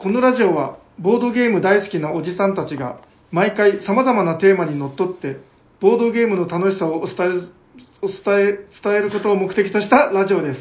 このラジオはボードゲーム大好きなおじさんたちが毎回様々なテーマにのっとってボードゲームの楽しさをお伝えお伝え伝えることを目的としたラジオです。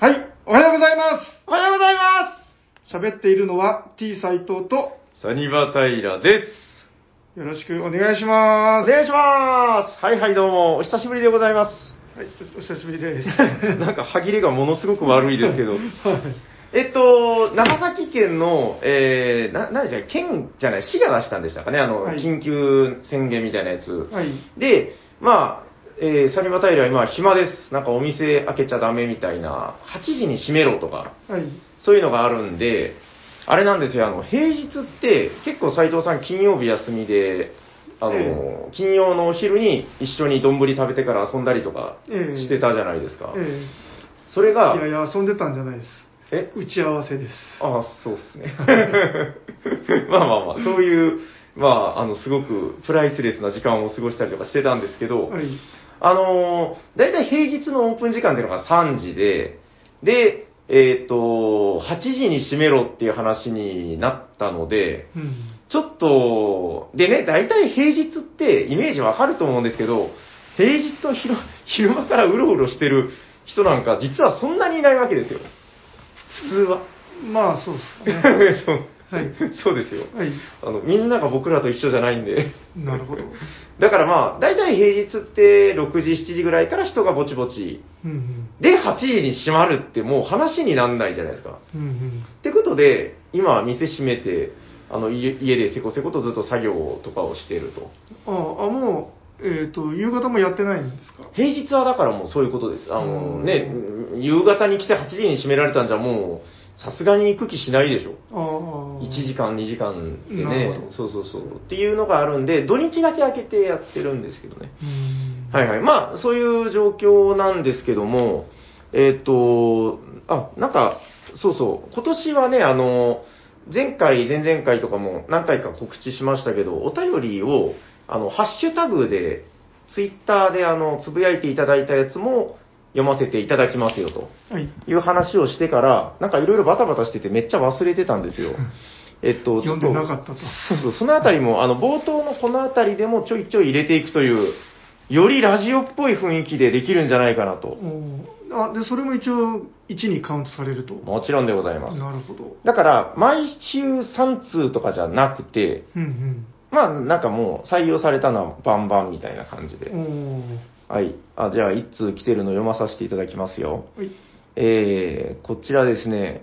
はい、おはようございますおはようございま喋っているのは T 斎藤とすサニバタイラです。よろしくお願いします。お願いします。はいはいどうも、お久しぶりでございます。はい、お久しぶりです。なんか歯切れがものすごく悪いですけど。はい。えっと、長崎県の、えー、な、なんでしたっけ、県じゃない、市が出したんでしたかね、あの、はい緊急宣言みたいなやつ。はい。で、まあ、えー、サニバタイラは今暇です。なんかお店開けちゃダメみたいな、8時に閉めろとか、はい。そういうのがあるんで、あれなんですよ、あの、平日って結構斉藤さん金曜日休みで、あの、え金曜のお昼に一緒に丼食べてから遊んだりとかええしてたじゃないですか。えそれがえ、いやいや、遊んでたんじゃないです。え？打ち合わせです。ああ、そうですね。まあまあまあ、そういう、まあ、あの、すごくプライスレスな時間を過ごしたりとかしてたんですけど、はい。あのー、だいたい平日のオープン時間っていうのが3時で、で、えっ、と、8時に閉めろっていう話になったので、うん。ちょっと、でね、大体平日ってイメージわかると思うんですけど、平日の昼昼間からうろうろしてる人なんか実はそんなにいないわけですよ。普通は。まあ、そうですかね。そうはいそうですよ。はい。あの、みんなが僕らと一緒じゃないんで。なるほど。だからまあ、大体平日って6時、7時ぐらいから人がぼちぼち。うんうん。で、8時に閉まるってもう話になんないじゃないですか。うんうん。ってことで、今店閉めて、あの家家でせこせことずっと作業とかをしていると。ああ、もう、えっ、と、夕方もやってないんですか？平日はだからもうそういうことです。あのうんね、夕方に来て8時に閉められたんじゃもう、さすがに行く気しないでしょ。ああ。1時間、2時間でねそうそうそう。っていうのがあるんで、土日だけ開けてやってるんですけどね。うん。はいはい。まあ、そういう状況なんですけども、えっ、と、あ、なんか、そうそう、今年はね、あの、前回、前々回とかも何回か告知しましたけど、お便りを、あの、ハッシュタグで、ツイッターで、あの、つぶやいていただいたやつも読ませていただきますよと。はい。いう話をしてから、なんかいろいろバタバタしててめっちゃ忘れてたんですよ。えっと、読んでなかったと。そうそう、そのあたりも、あの、冒頭のこのあたりでもちょいちょい入れていくという、よりラジオっぽい雰囲気でできるんじゃないかなと。あ、で、それも一応、1にカウントされると。もちろんでございます。なるほど。だから、毎週3通とかじゃなくて、うんまあ、なんかもう採用されたのはバンバンみたいな感じではい。あ、じゃあ、1通来てるの読まさせていただきますよ。はい。えー、こちらですね、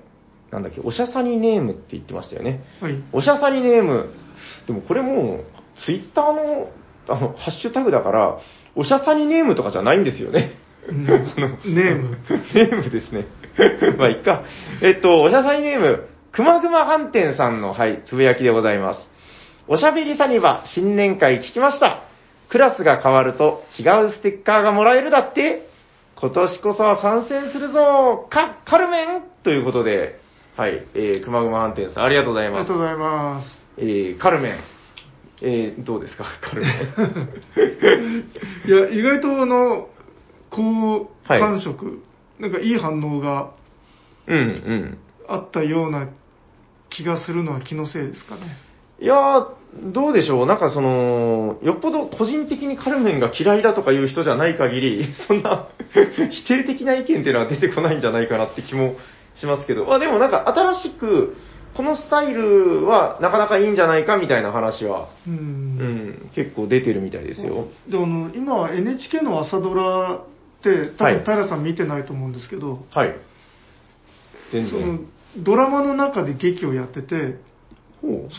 なんだっけ、おしゃさにネームって言ってましたよね。はい。おしゃさにネーム。でもこれもう、ツイッターの、あの、ハッシュタグだから、おしゃさにネームとかじゃないんですよね。うん あのネーム。ネームですね。まあ、いっか。えっと、おしゃさにネーム、くまぐま飯店さんの、はい、つぶやきでございます。おしゃべりサニバ、新年会聞きました。クラスが変わると違うステッカーがもらえるだって今年こそは参戦するぞか、カルメン？ということで、はい、えー、くまぐま飯店さん、ありがとうございますありがとう。ございます。えー、カルメン。えー、どうですか、カルメン。いや、意外とあの、好はい感触、なんかいい反応がうん、うん。あったような気がするのは気のせいですかね。いやー、どうでしょう、なんかその、よっぽど個人的にカルメンが嫌いだとかいう人じゃない限り、そんな 否定的な意見っていうのは出てこないんじゃないかなって気もしますけど、まあでもなんか新しく、このスタイルはなかなかいいんじゃないかみたいな話は、う。うんん、結構出てるみたいですよ。であの今は NHK の朝ドラって多はい分平さん見てないと思うんですけど、はい。全その然。ドラマの中で劇をやってて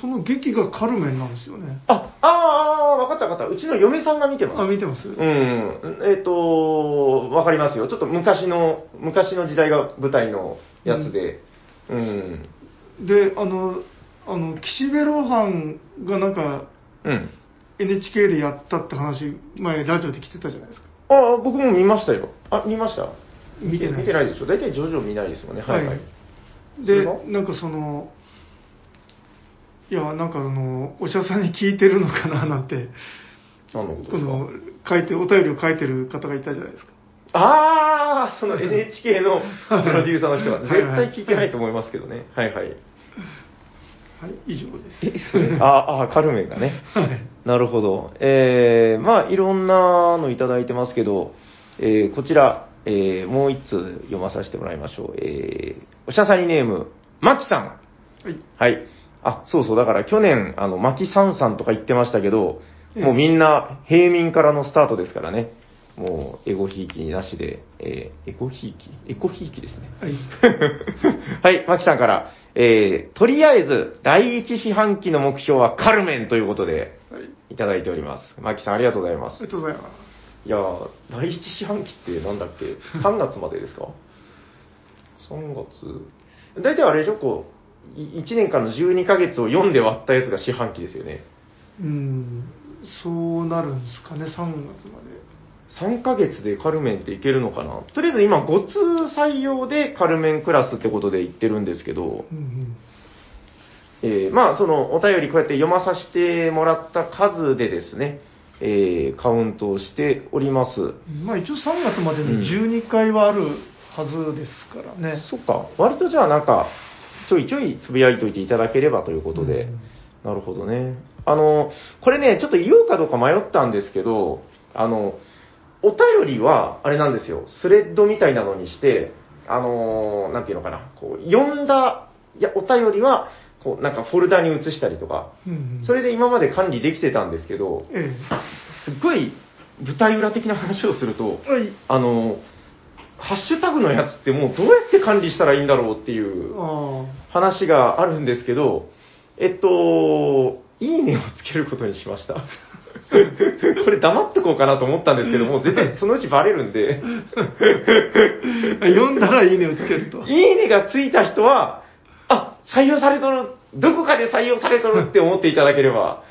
その劇がカルメンなんですよねあ、ああ、わかったわかった。うちの嫁さんが見てます。あ見てます、うん。えっ、と、わかりますよ。ちょっと昔の、昔の時代が舞台のやつで。うん。であのあの岸辺露伴がなんかうん。NHK でやったって話前ラジオで来てたじゃないですかああ、僕も見ましたよ。あ、見ました？見てない見てないでしょ？大体ジョジョ見ないですよね。はいはい。そでなんかそのいやなんかあのお医者さんに聞いてるのかななんて何の書いてお便りを書いてる方がいたじゃないですかああ、その NHK のプロデューサーの人がはい絶対聞いてないと思いますけどね。はいはい。はい、以上です。あ、あ、カルメンがね。はい。なるほど。えー、まあ、いろんなのいただいてますけど、えー、こちら、えー、もう一通読まさせてもらいましょう。えー、おしゃさりネーム、マキさん。はい。はい。あ、そうそう、だから去年、あの、マキさんさんとか言ってましたけど、ええもうみんな平民からのスタートですからね。もう、エゴひいきなしで、えー、エゴひいきエコひいきですね。はい。はい、マキさんから、えー、とりあえず、第一四半期の目標はカルメンということで、はい。いただいております。マキさん、ありがとうございますあり。がとうございます。いやー、第一四半期ってなんだっけ ?3 月までですか ?3 月。大体あれでしょ？こう、1年間の12ヶ月を読んで割ったやつが四半期ですよね。うん、そうなるんですかね、3月まで。3ヶ月でカルメンっていけるのかな？とりあえず今5通採用でカルメンクラスってことで言ってるんですけど、うんえーまあそのお便りこうやって読まさせてもらった数でですね、えーカウントをしております。うん。まあ一応3月までうんに12回はあるはずですからね。そっか、割とじゃあなんか、ちょいちょいつぶやいといていただければということで、うんなるほどね。あの、これね、ちょっと言おうかどうか迷ったんですけど、あの、お便りは、あれなんですよ、スレッドみたいなのにして、あの、なんていうのかな、こう、読んだ、いや、お便りは、こう、なんかフォルダに移したりとか、うんそれで今まで管理できてたんですけど、えすっごい舞台裏的な話をすると、え。はい。あの、ハッシュタグのやつってもうどうやって管理したらいいんだろうっていうあ話があるんですけど、えっと、いいねをつけることにしました。これ黙っとこうかなと思ったんですけど、もう絶対そのうちバレるんで、あ。読んだらいいねをつけると。いいねがついた人は、あ、採用されとる、どこかで採用されとるって思っていただければ。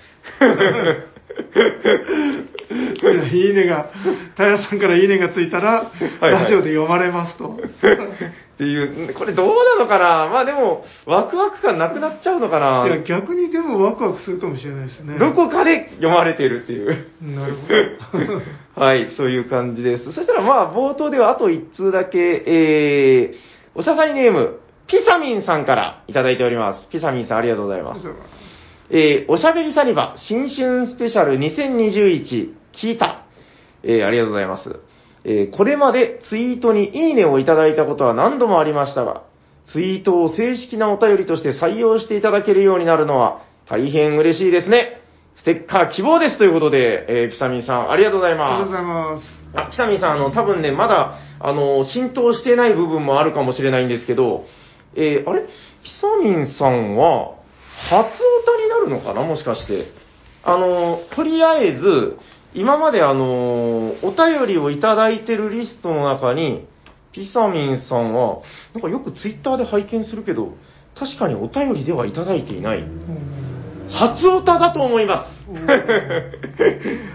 いいねが、平さんからいいねがついたら、はいはいラジオで読まれますと。っていう、これどうなのかな？まあでも、ワクワク感なくなっちゃうのかいや、な逆にでもワクワクするかもしれないですね。どこかで読まれているっていう。なるほど。はい、そういう感じです。そしたらまあ、冒頭ではあと1通だけ、えー、おしゃさりネーム、ピサミンさんからいただいております。ピサミンさんありがとうございます。えー、おしゃべりサニバ、新春スペシャル2021、聞いた。えー、ありがとうございます。えー、これまでツイートにいいねをいただいたことは何度もありましたが、ツイートを正式なお便りとして採用していただけるようになるのは大変嬉しいですね。ステッカー希望ですということで、えー、ピサミンさんありがとうございますありがとうご。ざいます。あ、北見さん、あの、多分ね、まだ、あの、浸透してない部分もあるかもしれないんですけど、えーあれ？ピサミンさんは、初歌になるのかな？もしかして。あの、とりあえず、今まであの、お便りをいただいてるリストの中に、ピサミンさんは、なんかよくツイッターで拝見するけど、確かにお便りではいただいていない。初歌だと思います。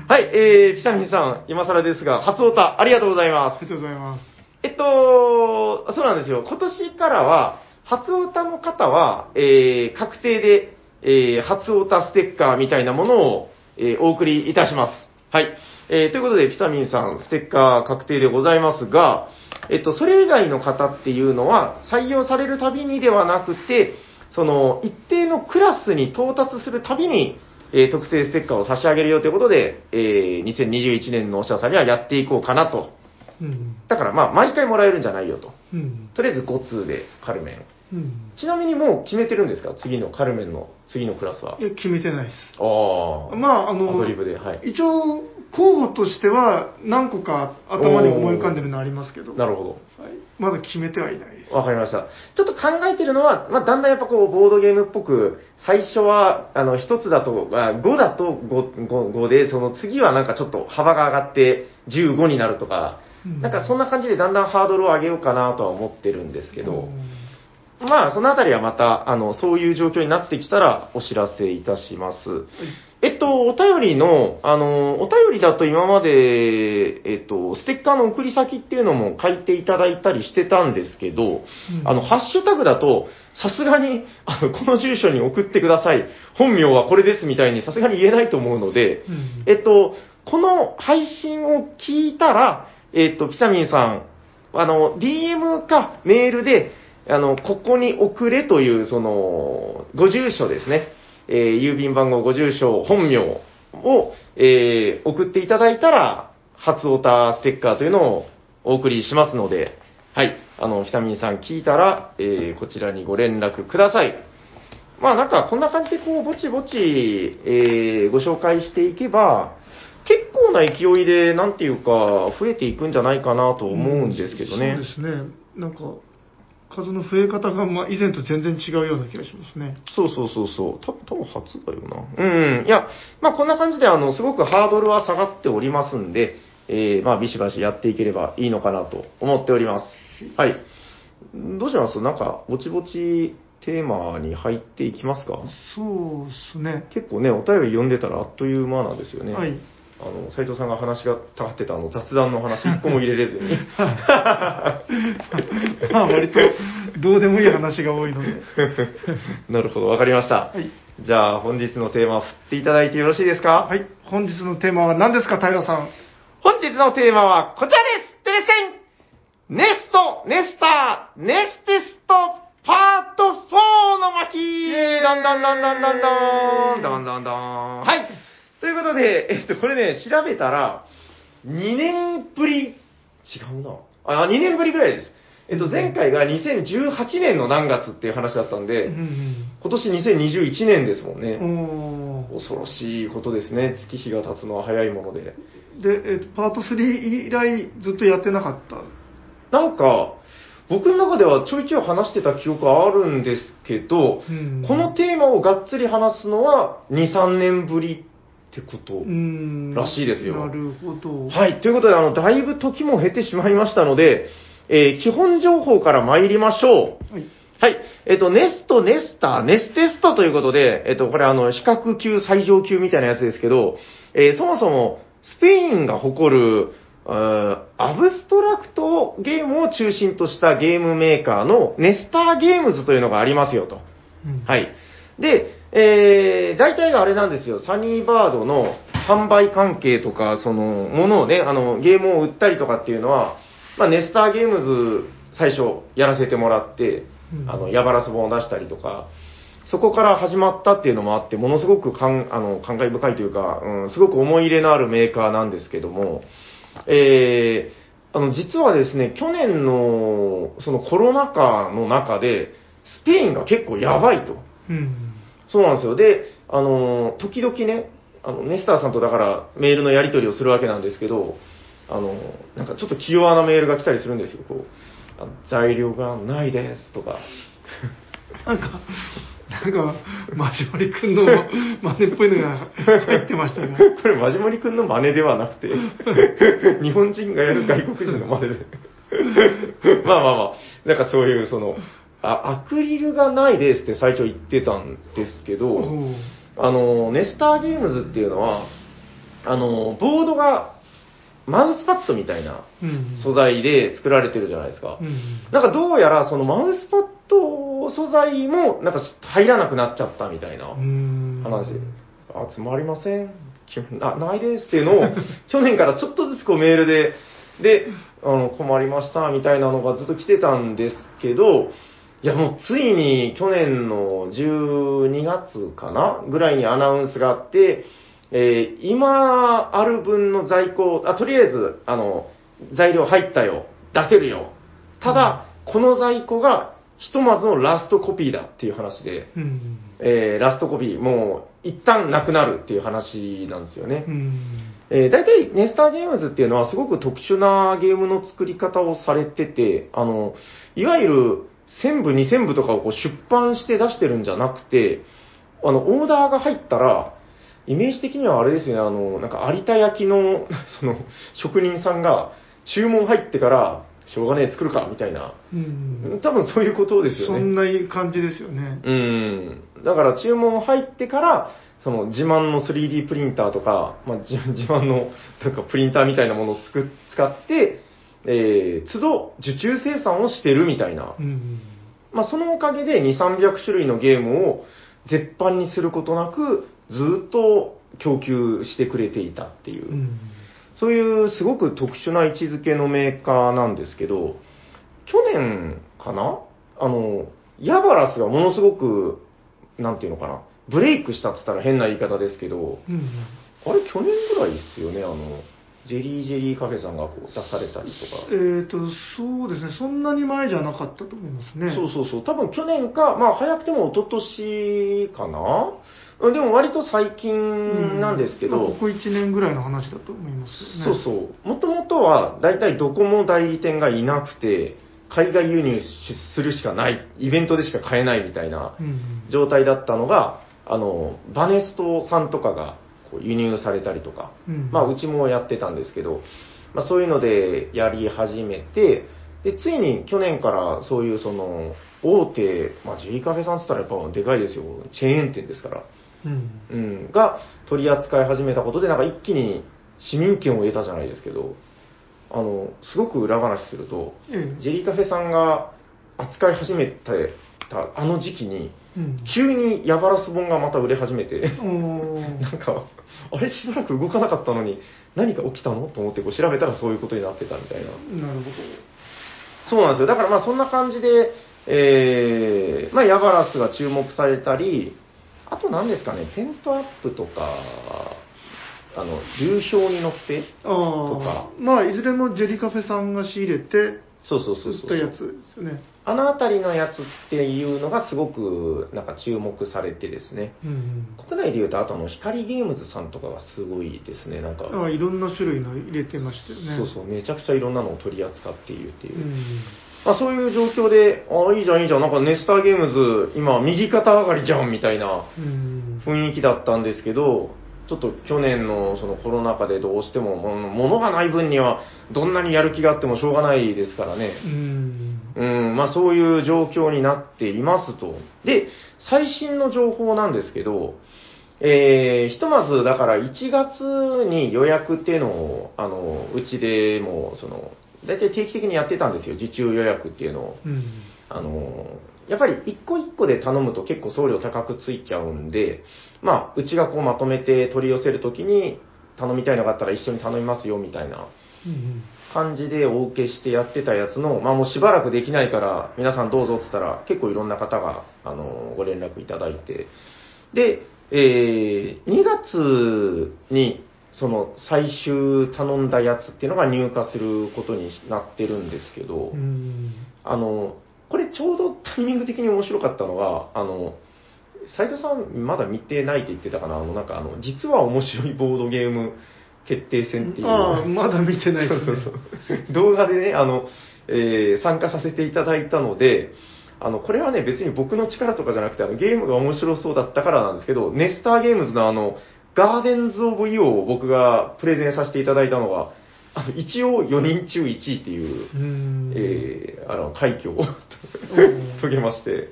はい、えー、ピサミンさん、今更ですが、初歌、ありがとうございますあり。がとうございます。えっと、そうなんですよ。今年からは、初歌の方は、えー、確定で、えー、初歌ステッカーみたいなものを、えー、お送りいたします。はい。えー、ということで、ピサミンさん、ステッカー確定でございますが、えっと、それ以外の方っていうのは、採用されるたびにではなくて、その、一定のクラスに到達するたびに、えー特製ステッカーを差し上げるよということで、えー2021年のおしゃさんにはやっていこうかなと。うん。だからまあ、毎回もらえるんじゃないよと。うん。とりあえず5通でカルメン。うん。ちなみにもう決めてるんですか？次のカルメンの次のクラスは。いや、決めてないです。ああ。まあ、あの、アドリブで、はい。一応、候補としては何個か頭に思い浮かんでるのありますけど、なるほはい、まだ決めてはいないです。ど。わかりました。ちょっと考えてるのは、まあ、だんだんやっぱこう、ボードゲームっぽく、最初は、あの、1つだと、あ5だと 5, 5, 5で、その次はなんかちょっと幅が上がって15になるとか、うんなんかそんな感じでだんだんハードルを上げようかなとは思ってるんですけど、うん。まあ、そのあたりはまた、あの、そういう状況になってきたらお知らせいたします。えっと、お便りの、あの、お便りだと今まで、えっと、ステッカーの送り先っていうのも書いていただいたりしてたんですけど、うん。あの、ハッシュタグだと、さすがに、あの、この住所に送ってください。本名はこれですみたいにさすがに言えないと思うので、うん。えっと、この配信を聞いたら、えっと、ピサミンさん、あの、DM かメールで、あの、ここに送れという、その、ご住所ですね。えー郵便番号、ご住所、本名を、えー送っていただいたら、初オタステッカーというのをお送りしますので、はい。あの、ひたみんさん聞いたら、えーこちらにご連絡ください。まあなんかこんな感じでこう、ぼちぼち、えーご紹介していけば、結構な勢いで、なんていうか、増えていくんじゃないかなと思うんですけどね。そうですね。なんか、数の増え方が、まあ、以前と全然違うような気がしますね。そうそうそうそう。た多分初だよな。うん。いや、まあこんな感じで、あの、すごくハードルは下がっておりますんで、えー、まあビシバシやっていければいいのかなと思っております。はい。どうします？なんか、ぼちぼちテーマに入っていきますか？そうですね。結構ね、お便り読んでたらあっという間なんですよね。はい。あの、斉藤さんが話がたがってたあの雑談の話 一個も入れれずに。まあ、割と、どうでもいい話が多いので。なるほど、わかりました。はい。じゃあ、本日のテーマを振っていただいてよろしいですか？はい。本日のテーマは何ですか、平さん？本日のテーマはこちらですテレセンネスト、ネスター、ネステスト、パート4の巻エーイどんどんどんどんどんどん、どんどんどん。はい。ということで、えっと、これね、調べたら、2年ぶり、違うな。あ、2年ぶりぐらいです。えっと、前回が2018年の何月っていう話だったんで、うん今年2021年ですもんうね。恐ろしいことですね。月日が経つのは早いもので。で、えっと、パート3以来ずっとやってなかった？なんか、僕の中ではちょいちょい話してた記憶あるんですけど、うんこのテーマをがっつり話すのは2、3年ぶりってこと。うん。らしいですよなるほど。はい。ということで、あの、だいぶ時も経ってしまいましたので、えー基本情報から参りましょう。はい。はい。えっ、と、ネスト、ネスター、ネステストということで、えっ、と、これあの、比較級、最上級みたいなやつですけど、えーそもそも、スペインが誇る、アブストラクトゲームを中心としたゲームメーカーのネスターゲームズというのがありますよと。うんはい。で、えー、大体があれなんですよ。サニーバードの販売関係とか、その、ものをね、あの、ゲームを売ったりとかっていうのは、まあ、ネスターゲームズ最初やらせてもらって、うんあの、ヤバラス本を出したりとか、そこから始まったっていうのもあって、ものすごくかんあの感慨深いというか、うん、すごく思い入れのあるメーカーなんですけども、えー、あの、実はですね、去年の、そのコロナ禍の中で、スペインが結構やばいと。うん。そうなんですよ。で、あの、時々ね、あの、ネスターさんとだからメールのやり取りをするわけなんですけど、あの、なんかちょっと気弱なメールが来たりするんですよ。こう、あの材料がないですとか。なんか、なんか、マジモリ君の真似っぽいのが入ってましたが。これ、マジモリ君の真似ではなくて、日本人がやる外国人の真似で。まあまあまあ、なんかそういう、その、あ、アクリルがないですって最初言ってたんですけど、あの、ネスターゲームズっていうのは、あの、ボードがマウスパッドみたいなうん。素材で作られてるじゃないですか。うん。なんかどうやらそのマウスパッド素材もなんか入らなくなっちゃったみたいなうん。話。あ、つまりません。きなないですっていうのを 去年からちょっとずつこうメールで、で、あの、困りましたみたいなのがずっと来てたんですけど、いやもうついに去年の12月かな？ぐらいにアナウンスがあって、えー今ある分の在庫、あ、とりあえず、あの、材料入ったよ、出せるよ。ただ、この在庫がひとまずのラストコピーだっていう話で、うん。えーラストコピー、もう一旦なくなるっていう話なんですよね。うん。えー、大体ネスターゲームズっていうのはすごく特殊なゲームの作り方をされてて、あの、いわゆる1000部、2000部とかをこう出版して出してるんじゃなくて、あの、オーダーが入ったら、イメージ的にはあれですよね、あの、なんか有田焼の、その、職人さんが注文入ってから、しょうがねえ、作るか、みたいな。うん。多分そういうことですよね。そんな感じですよね。うん。だから注文入ってから、その自慢の 3D プリンターとか、まあ、自自慢のなんかプリンターみたいなものをつく使って、えー、都度受注生産をしてるみたいな。うん。まあ、そのおかげで2、300種類のゲームを絶版にすることなく、ずっと供給してくれていたっていう。うん。そういうすごく特殊な位置づけのメーカーなんですけど、去年かな？あの、ヤバラスがものすごく、なんていうのかな、ブレイクしたって言ったら変な言い方ですけど、うん。あれ去年ぐらいっすよね、あの、ジェリージェリーカフェさんがこう出されたりとか。えーと、そうですね、そんなに前じゃなかったと思いますね。そうそうそう。多分去年か、まあ早くても一昨年かなうんでも割と最近なんですけど、まあここ1年ぐらいの話だと思いますよね。そうそう。もともとは大体どこも代理店がいなくて、海外輸入するしかない、イベントでしか買えないみたいなうん。状態だったのが、あの、バネストさんとかが輸入されたりとか、うんまあうちもやってたんですけど、まあそういうのでやり始めて、で、ついに去年からそういうその、大手、まあ J カフェさんって言ったらやっぱでかいですよ。チェーン店ですから。うん。うん、が取り扱い始めたことで、なんか一気に市民権を得たじゃないですけど、あの、すごく裏話すると、ええジェリーカフェさんが扱い始めたあの時期に、うん。急にヤバラス本がまた売れ始めて、なんか、あれしばらく動かなかったのに、何か起きたの？と思ってこう調べたらそういうことになってたみたいな。なるほそうなんですよ。だからまあそんな感じで、えー、まあヤバラスが注目されたり、あと何ですかね、テントアップとか、あの、流氷に乗って、ど。とかああ。まあ、いずれもジェリカフェさんが仕入れて、そうそうそうそう。売ったやつですよね。あのあたりのやつっていうのがすごくなんか注目されてですね。うん。国内で言うと、あとあの、光ゲームズさんとかがすごいですね、なんか。ああ、いろんな種類の入れてましたよね。そうそう、めちゃくちゃいろんなのを取り扱っているっていうう。ん。まあそういう状況で、ああ、いいじゃん、いいじゃん、なんかネスターゲームズ、今、右肩上がりじゃん、みたいなうん。雰囲気だったんですけど、ちょっと去年のそのコロナ禍でどうしても、も物がない分には、どんなにやる気があってもしょうがないですからね。うん。うん、まあそういう状況になっていますと。で、最新の情報なんですけど、えーひとまず、だから1月に予約っていうのを、あの、うちでも、その、大体定期的にやってたんですよ、受注予約っていうのを。うん。あの、やっぱり一個一個で頼むと結構送料高くついちゃうんで、まあ、うちがこうまとめて取り寄せるときに、頼みたいのがあったら一緒に頼みますよ、みたいなうん。感じでお受けしてやってたやつの、まあもうしばらくできないから、皆さんどうぞって言ったら、結構いろんな方が、あの、ご連絡いただいて、で、えー、2月に、その最終頼んだやつっていうのが入荷することになってるんですけど、うん。あの、これちょうどタイミング的に面白かったのが、あの、斉藤さんまだ見てないって言ってたかな、あの、なんかあの、実は面白いボードゲーム決定戦っていう。ああ、まだ見てないですね。そうそうそう。動画でね、あの、えー参加させていただいたので、あの、これはね、別に僕の力とかじゃなくて、あの、ゲームが面白そうだったからなんですけど、ネスターゲームズのあの、ガーデンズ・オブ・イオを僕がプレゼンさせていただいたのが、あの一応4人中1位っていう、うん。えーあの、快挙をん遂げまして、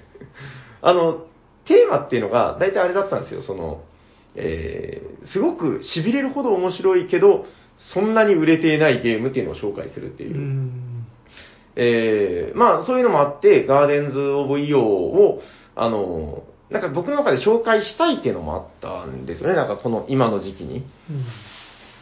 あの、テーマっていうのが、大体あれだったんですよ、その、えーすごく痺れるほど面白いけど、そんなに売れていないゲームっていうのを紹介するっていうう。ん。えーまあそういうのもあって、ガーデンズ・オブ・イオを、あの、なんか僕の中で紹介したいっていうのもあったんですよね、なんかこの今の時期に。うん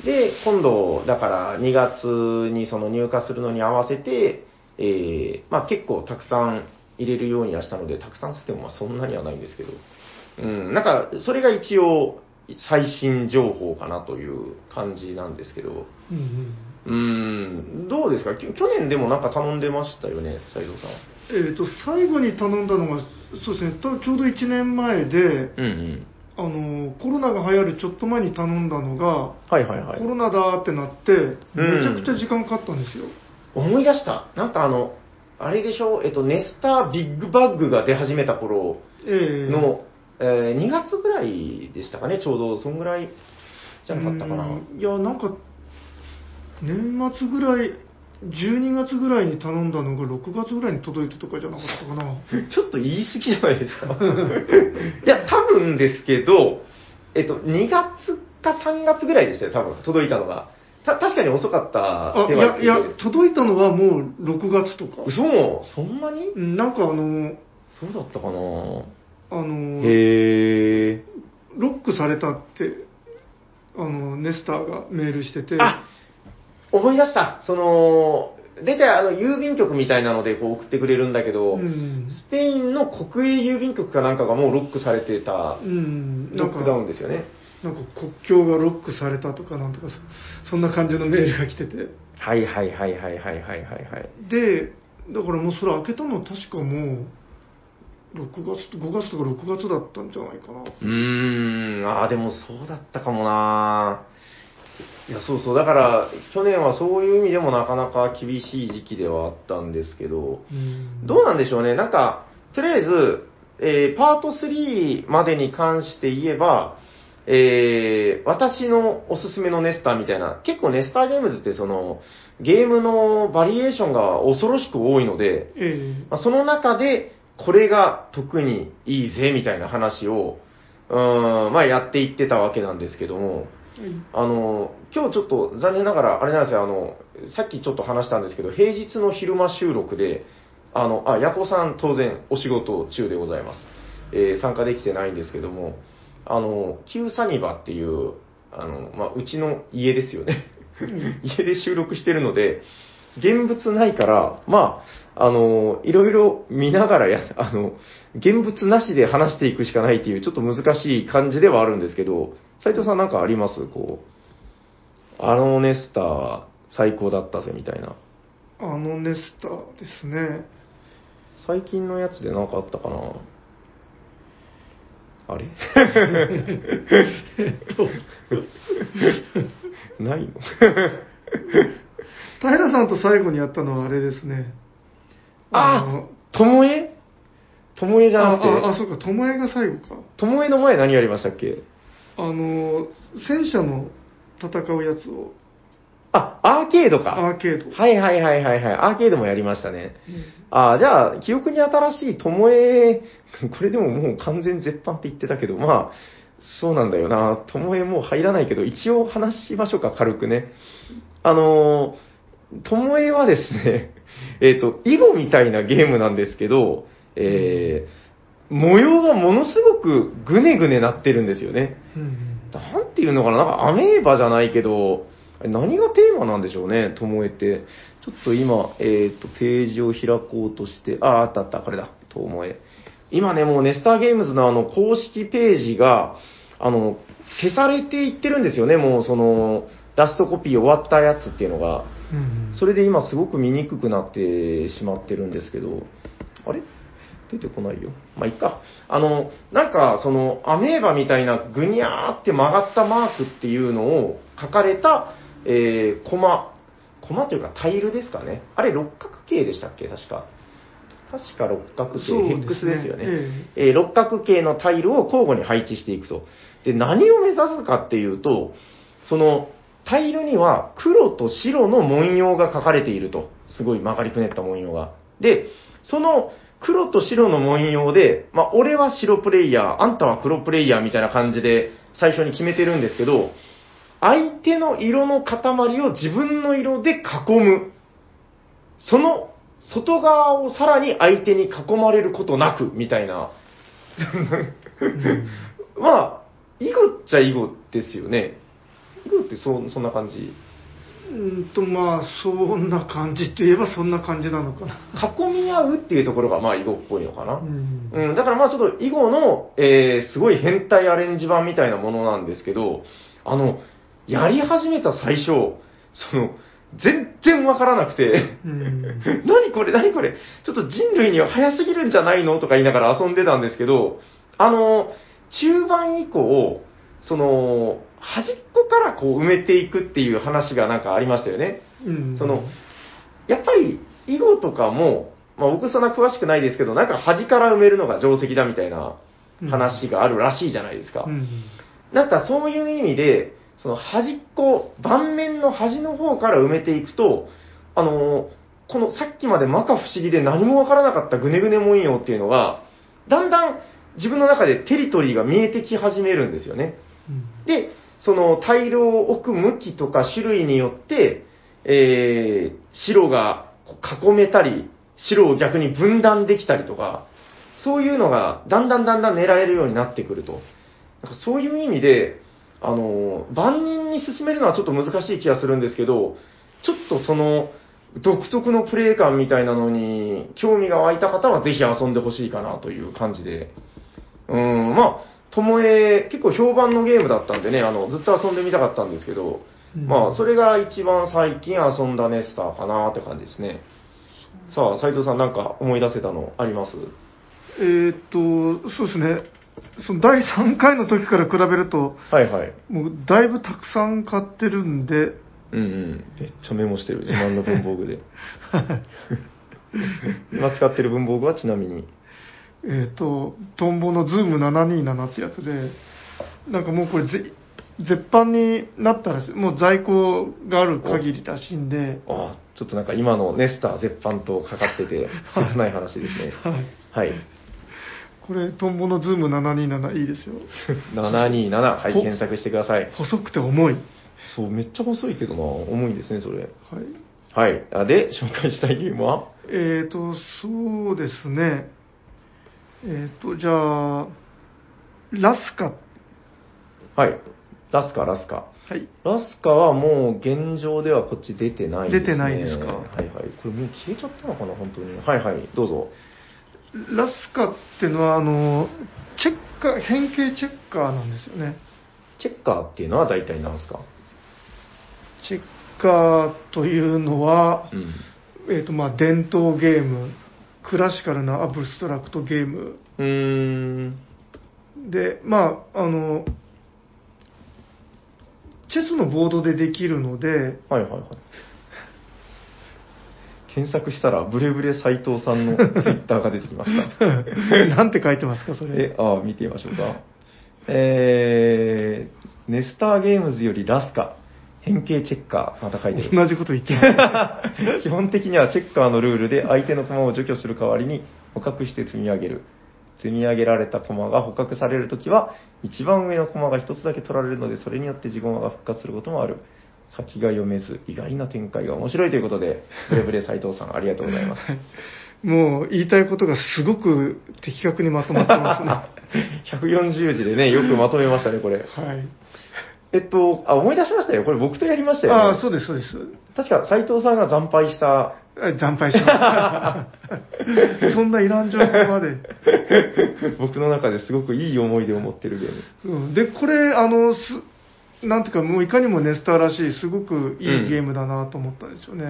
で、今度、だから2月にその入荷するのに合わせて、えーまあ結構たくさん入れるようにはしたので、たくさんつってもまあそんなにはないんですけど、うん、なんかそれが一応最新情報かなという感じなんですけど、うんううんん、どうですか？き去年でもなんか頼んでましたよね、斉藤さん。えっ、と、最後に頼んだのが、そうですね、とちょうど1年前で、うんうん。あの、コロナが流行るちょっと前に頼んだのが、はいはいはいコ。ロナだってなって、めちゃくちゃ時間かかったんですよ。思い出した。なんかあの、あれでしょ、えっと、ネスタービッグバッグが出始めた頃ええの、えー2月ぐらいでしたかね、ちょうど、そんぐらいじゃなかったかな。うんいや、なんか、年末ぐらい、12月ぐらいに頼んだのが6月ぐらいに届いたとかじゃなかったかな。ちょっと言い過ぎじゃないですか。いや、多分ですけど、えっと、2月か3月ぐらいでしたよ、多分、届いたのが。た確かに遅かったあ、いや、手は言っていや、届いたのはもう6月とか。嘘？そんなに？うんなんかあの、そうだったかなあの、へー。ロックされたって、あの、ネスターがメールしてて、あ思い出した。その、大体あの、郵便局みたいなのでこう送ってくれるんだけど、うん。スペインの国営郵便局かなんかがもうロックされてた、うん。なんかロックダウンですよね。なんか国境がロックされたとかなんとかそそんな感じのメールが来てて。はいはいはいはいはいはいはい。はい。でだからもうそれ開けたの確かもう6月5月とか6月だったんじゃないかな。うーん、ああ、でもそうだったかもな。いや、そうそう、だから、去年はそういう意味でもなかなか厳しい時期ではあったんですけど、うん。どうなんでしょうね、なんか、とりあえず、えーパート3までに関して言えば、えー私のおすすめのネスターみたいな、結構ネスターゲームズってその、ゲームのバリエーションが恐ろしく多いので、ええまあその中で、これが特にいいぜみたいな話を、うーん、まあやっていってたわけなんですけども、あの、今日ちょっと残念ながら、あれなんですよ、あの、さっきちょっと話したんですけど、平日の昼間収録で、あの、あ、ヤコさん当然お仕事中でございます。えー参加できてないんですけども、あの、旧サニバっていう、あの、まあ、うちの家ですよね。家で収録してるので、現物ないから、まあ、あの、いろいろ見ながらや、あの、現物なしで話していくしかないっていう、ちょっと難しい感じではあるんですけど、斉藤さんなんかあります？こう、あのネスター最高だったぜみたいな。あのネスターですね最近のやつで何かあったかな？あれ？ないの？平さんと最後にやったのはあれですね。あのともえともえじゃなくて、あああそうか巴が最後か。ともえの前何やりましたっけ？あの戦車の戦うやつをあ、アーケードか。アーケードはいはいはいはいはい。アーケードもやりましたね。うんあじゃあ、記憶に新しいともえ、これでももう完全絶版って言ってたけど、まあ、そうなんだよな。ともえもう入らないけど、一応話しましょうか、軽くね。あのー、ともえはですね、えっ、と、囲碁みたいなゲームなんですけど、えー、模様がものすごくぐねぐねなってるんですよね。うんなんていうのかな、なんかアメーバじゃないけど、何がテーマなんでしょうね、ともえって。ちょっと今、えっ、と、ページを開こうとして、あ、あったあった、これだ、ともえ。今ね、もうネスターゲームズのあの、公式ページが、あの、消されていってるんですよね、もうその、ラストコピー終わったやつっていうのが。うんそれで今すごく見にくくなってしまってるんですけど、あれ？出てこないよ。まあ、いっか。あの、なんか、その、アメーバみたいなぐにゃーって曲がったマークっていうのを書かれた、えー、コマ、コマというかタイルですかね。あれ、六角形でしたっけ？確か。確か六角形、ヘックスですよね。ええー六角形のタイルを交互に配置していくと。で、何を目指すかっていうと、その、タイルには黒と白の文様が書かれていると。すごい曲がりくねった文様が。で、その黒と白の文様で、まあ、俺は白プレイヤー、あんたは黒プレイヤーみたいな感じで最初に決めてるんですけど、相手の色の塊を自分の色で囲む。その外側をさらに相手に囲まれることなく、みたいな。まあ、囲碁っちゃ囲碁ですよね。囲碁ってそそんな感じ。うんとまあそんな感じといえばそんな感じなのかな囲み合うっていうところがまあ囲碁っぽいのかな。うんうん、だからまあちょっと囲碁の、えーすごい変態アレンジ版みたいなものなんですけど、あの、やり始めた最初、その、全然わからなくて、うん。何これ何これ。ちょっと人類には早すぎるんじゃないのとか言いながら遊んでたんですけど、あの、中盤以降、その、端っこからこう埋めていくっていう話がなんかありましたよね。うん。その、やっぱり囲碁とかも、まあ僕そんな詳しくないですけど、なんか端から埋めるのが定石だみたいな話があるらしいじゃないですか。うん。なんかそういう意味で、その端っこ、盤面の端の方から埋めていくと、あの、このさっきまで摩訶不思議で何もわからなかったぐねぐね文様っていうのが、だんだん自分の中でテリトリーが見えてき始めるんですよね。うんで、そのタイルを置く向きとか種類によって、えー、白が囲めたり、白を逆に分断できたりとか、そういうのがだんだんだんだん狙えるようになってくると。なんかそういう意味で、あの、万人に進めるのはちょっと難しい気がするんですけど、ちょっとその、独特のプレイ感みたいなのに、興味が湧いた方はぜひ遊んでほしいかなという感じで。うん、まあ、ともえ、結構評判のゲームだったんでね、あの、ずっと遊んでみたかったんですけど、うんまあ、それが一番最近遊んだネスターかなって感じですね。さあ、斉藤さんなんか思い出せたのあります？えーっと、そうですね。その第3回の時から比べると、はいはい。もうだいぶたくさん買ってるんで、うんうん。めっちゃメモしてる。自慢の文房具で。今使ってる文房具はちなみに？えーっと、トンボのズーム727ってやつで、なんかもうこれぜ、絶版になったらしい、もう在庫がある限りらしいんで、ああ、ちょっとなんか今のネスター絶版とかかってて、切ない話ですね。はい。はい。これ、トンボのズーム727いいですよ。727、はい、ほ検索してください。細くて重い。そう、めっちゃ細いけどな、重いですね、それ。はい。はい。あで、紹介したいゲームは？えーと、そうですね。えーと、じゃあ、ラスカ。はい。ラスカ、ラスカ。はい。ラスカはもう現状ではこっち出てないですね。出てないですか？はいはい。これもう消えちゃったのかな、本当に。はいはい、どうぞ。ラスカっていうのは、あの、チェッカー、変形チェッカーなんですよね。チェッカーっていうのは大体何ですか？チェッカーというのは、うん。えーと、まあ、伝統ゲーム、クラシカルなアブストラクトゲームうーん。で、まあ、あの、チェスのボードでできるので、はいはいはい。検索したら、ブレブレ斎藤さんのツイッターが出てきました。なんて書いてますか、そえれ。、あ見てみましょうか。えー、ネスターゲームズよりラスカ、変形チェッカー、また書いてる。同じこと言ってます。基本的にはチェッカーのルールで相手の駒を除去する代わりに捕獲して積み上げる。積み上げられた駒が捕獲されるときは、一番上の駒が一つだけ取られるので、それによって自駒が復活することもある。先が読めず、意外な展開が面白いということで、ブレブレ斉藤さん、ありがとうございます。もう言いたいことがすごく的確にまとまってますね。140字でね、よくまとめましたね、これ。はい。えっと、あ、思い出しましたよ。これ僕とやりましたよ、ね。ああ、そうです、そうです。確か斉藤さんが惨敗した。あ惨敗しました。そんないらん情報まで。僕の中ですごくいい思い出を持ってるゲーム。うん、で、これ、あの、す、なんていうか、もういかにもネスターらしい、すごくいいゲームだなと思ったんですよね。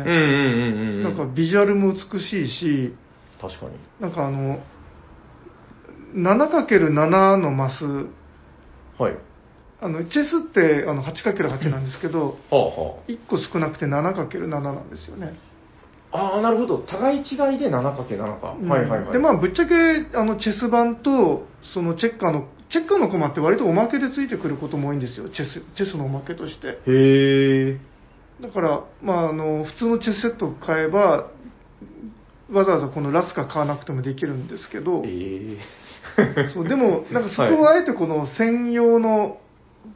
なんかビジュアルも美しいし、確かに。なんかあの、7×7 のマス、はい。あの、チェスってあの 8×8 なんですけど、はあは1個少なくて 7×7 なんですよね。あ。ああ、なるほど。互い違いで 7×7 か。うんはいはいはい。で、まあ、ぶっちゃけ、あの、チェス盤と、そのチェッカーの、チェッカーのコマって割とおまけでついてくることも多いんですよ。チェス、チェスのおまけとして。へえ。だから、まあ、あの、普通のチェスセットを買えば、わざわざこのラスカ買わなくてもできるんですけど、ええ。そうでも、なんかそこをあえてこの専用の、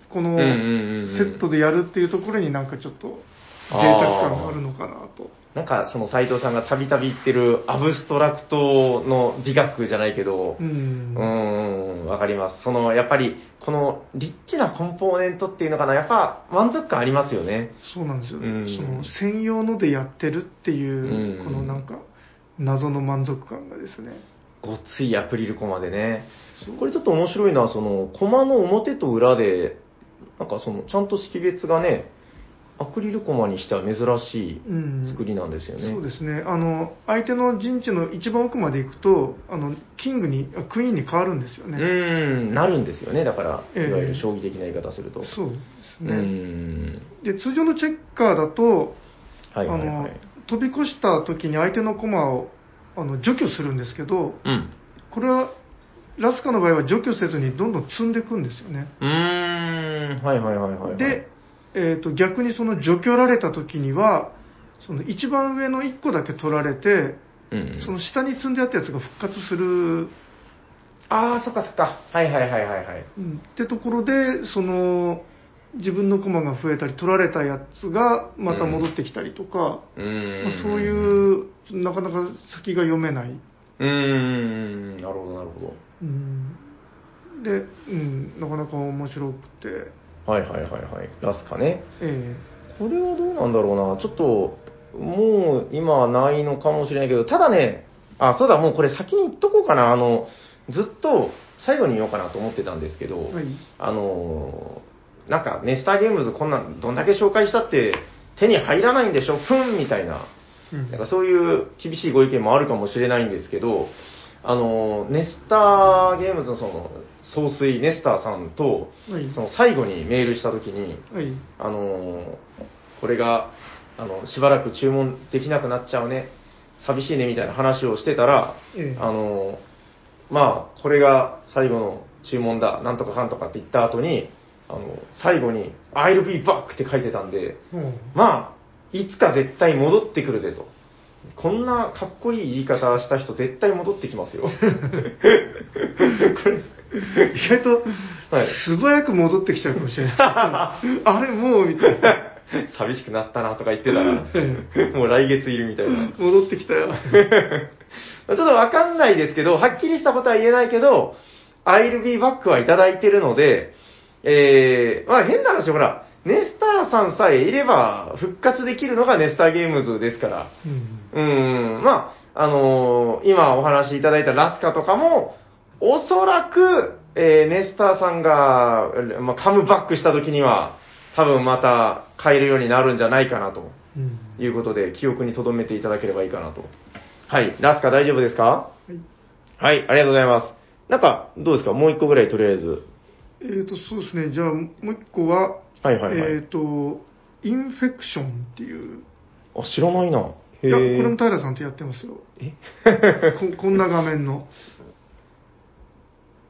このセットでやるっていうところになんかちょっと贅沢感があるのかなと。なんかその斉藤さんがたびたび言ってるアブストラクトの美学じゃないけど、う。うんわかります。その、やっぱり、このリッチなコンポーネントっていうのかな、やっぱ満足感ありますよね。そうなんですよ、うんその専用のでやってるっていう、うんこのなんか謎の満足感がですね。ごっついアクリルコマでね。これちょっと面白いのは、その、コマの表と裏で、なんかその、ちゃんと識別がね、アクリルコマにしては珍しうんい作りなんですよね。そうですね。あの、相手の陣地の一番奥まで行くと、あの、キングに、あクイーンに変わるんですようね。ーん、なるんですよね。だから、ええいわゆる将棋的な言い方すると。そうですうーね。ん。で、通常のチェッカーだと、はいはいはあのい。飛び越した時に相手の駒をあの除去するんですけど、うん。これはラスカの場合は除去せずにどんどん積んでいくんですよね。うーん、はいはいはいはいはい。で、えーと、逆にその除去られた時には、その一番上の1個だけ取られて、うんうん、その下に積んであったやつが復活する、ああ、そっかそっか。はいはいはいはいはい。うんってところで、その自分の駒が増えたり、取られたやつがまた戻ってきたりとか、うーん。まあ、そういう、なかなか先が読めない。うーん、なるほどなるほうんで、うん、なかなか面白くて、ど。はいはいはいはい。ラスカね。えこれはどうなんだろうな。ちょっと、もう今はないのかもしれないけど、ただね、あ、そうだ、もうこれ先に言っとこうかな。あの、ずっと最後に言おうかなと思ってたんですけど、はいあのーなんか、ネスターゲームズこんなんどんだけ紹介したって手に入らないんでしょ？ふんみたいな、うんなんかそういう厳しいご意見もあるかもしれないんですけど、あのーネスターゲームズのその、総帥ネスターさんと、はいその最後にメールしたときに、はい。あのーこれが、あの、しばらく注文できなくなっちゃうね、寂しいねみたいな話をしてたら、ええあのーまあ、これが最後の注文だ、なんとかかんとかって言った後に、あの、最後に、I'll be back って書いてたんで、うんまあ、いつか絶対戻ってくるぜと。こんなかっこいい言い方した人絶対戻ってきますよ。これ、意外とはい、素早く戻ってきちゃうかもしれない。あれ、もう、みたいな。寂しくなったなとか言ってたら、もう来月いるみたいな。戻ってきたよ。ちょっとわかんないですけど、はっきりしたことは言えないけど、I'll be back はいただいてるので、えー、まあ変な話、ほら、ネスターさんさえいれば復活できるのがネスターゲームズですから、うん。ん、まあ、あのー今お話しいただいたラスカとかも、おそらく、えーネスターさんが、まあ、カムバックした時には、多分また買えるようになるんじゃないかなと。うん。いうことで、記憶に留めていただければいいかなと。はい、ラスカ大丈夫ですか？はい。はい、ありがとうございます。なんか、どうですか？もう一個ぐらいとりあえず。えーと、そうですね。じゃあ、もう一個は、はいはいはい。えっと、インフェクションっていう。あ、知らないな。へいや、こーれも平さんとやってますよ。え？ここんな画面の。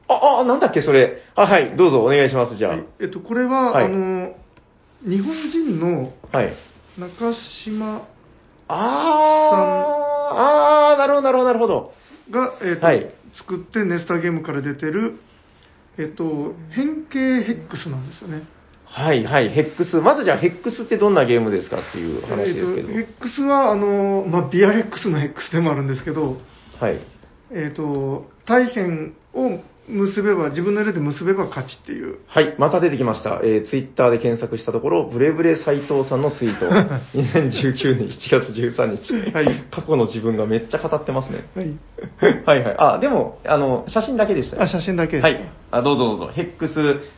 あ、あ、なんだっけそれ。あ、はい、どうぞお願いします、じゃあ。はいえっと、これは、はいあの、日本人のはい。中島あー、あー、なるほど、なるほど、なるほど。が、えっとはい作ってネスターゲームから出てる、えっと、変形ヘックスなんですよね。はい、はい、ヘックス。まずじゃあ、ヘックスってどんなゲームですかっていう話ですけど。えっとヘックスは、あの、まあ、ビアヘックスのヘックスでもあるんですけど、はい。えっと、大変を結べば、自分の色で結べば勝ちっていう。はい、また出てきました。えー、ツイッターで検索したところ、ブレブレ斎藤さんのツイート。2019年7月13日。はい過去の自分がめっちゃ語ってますね。はい。はいはい。あ、でも、あの、写真だけでしたよあ、写真だけです。はい。あどうぞどうぞ。ヘックス、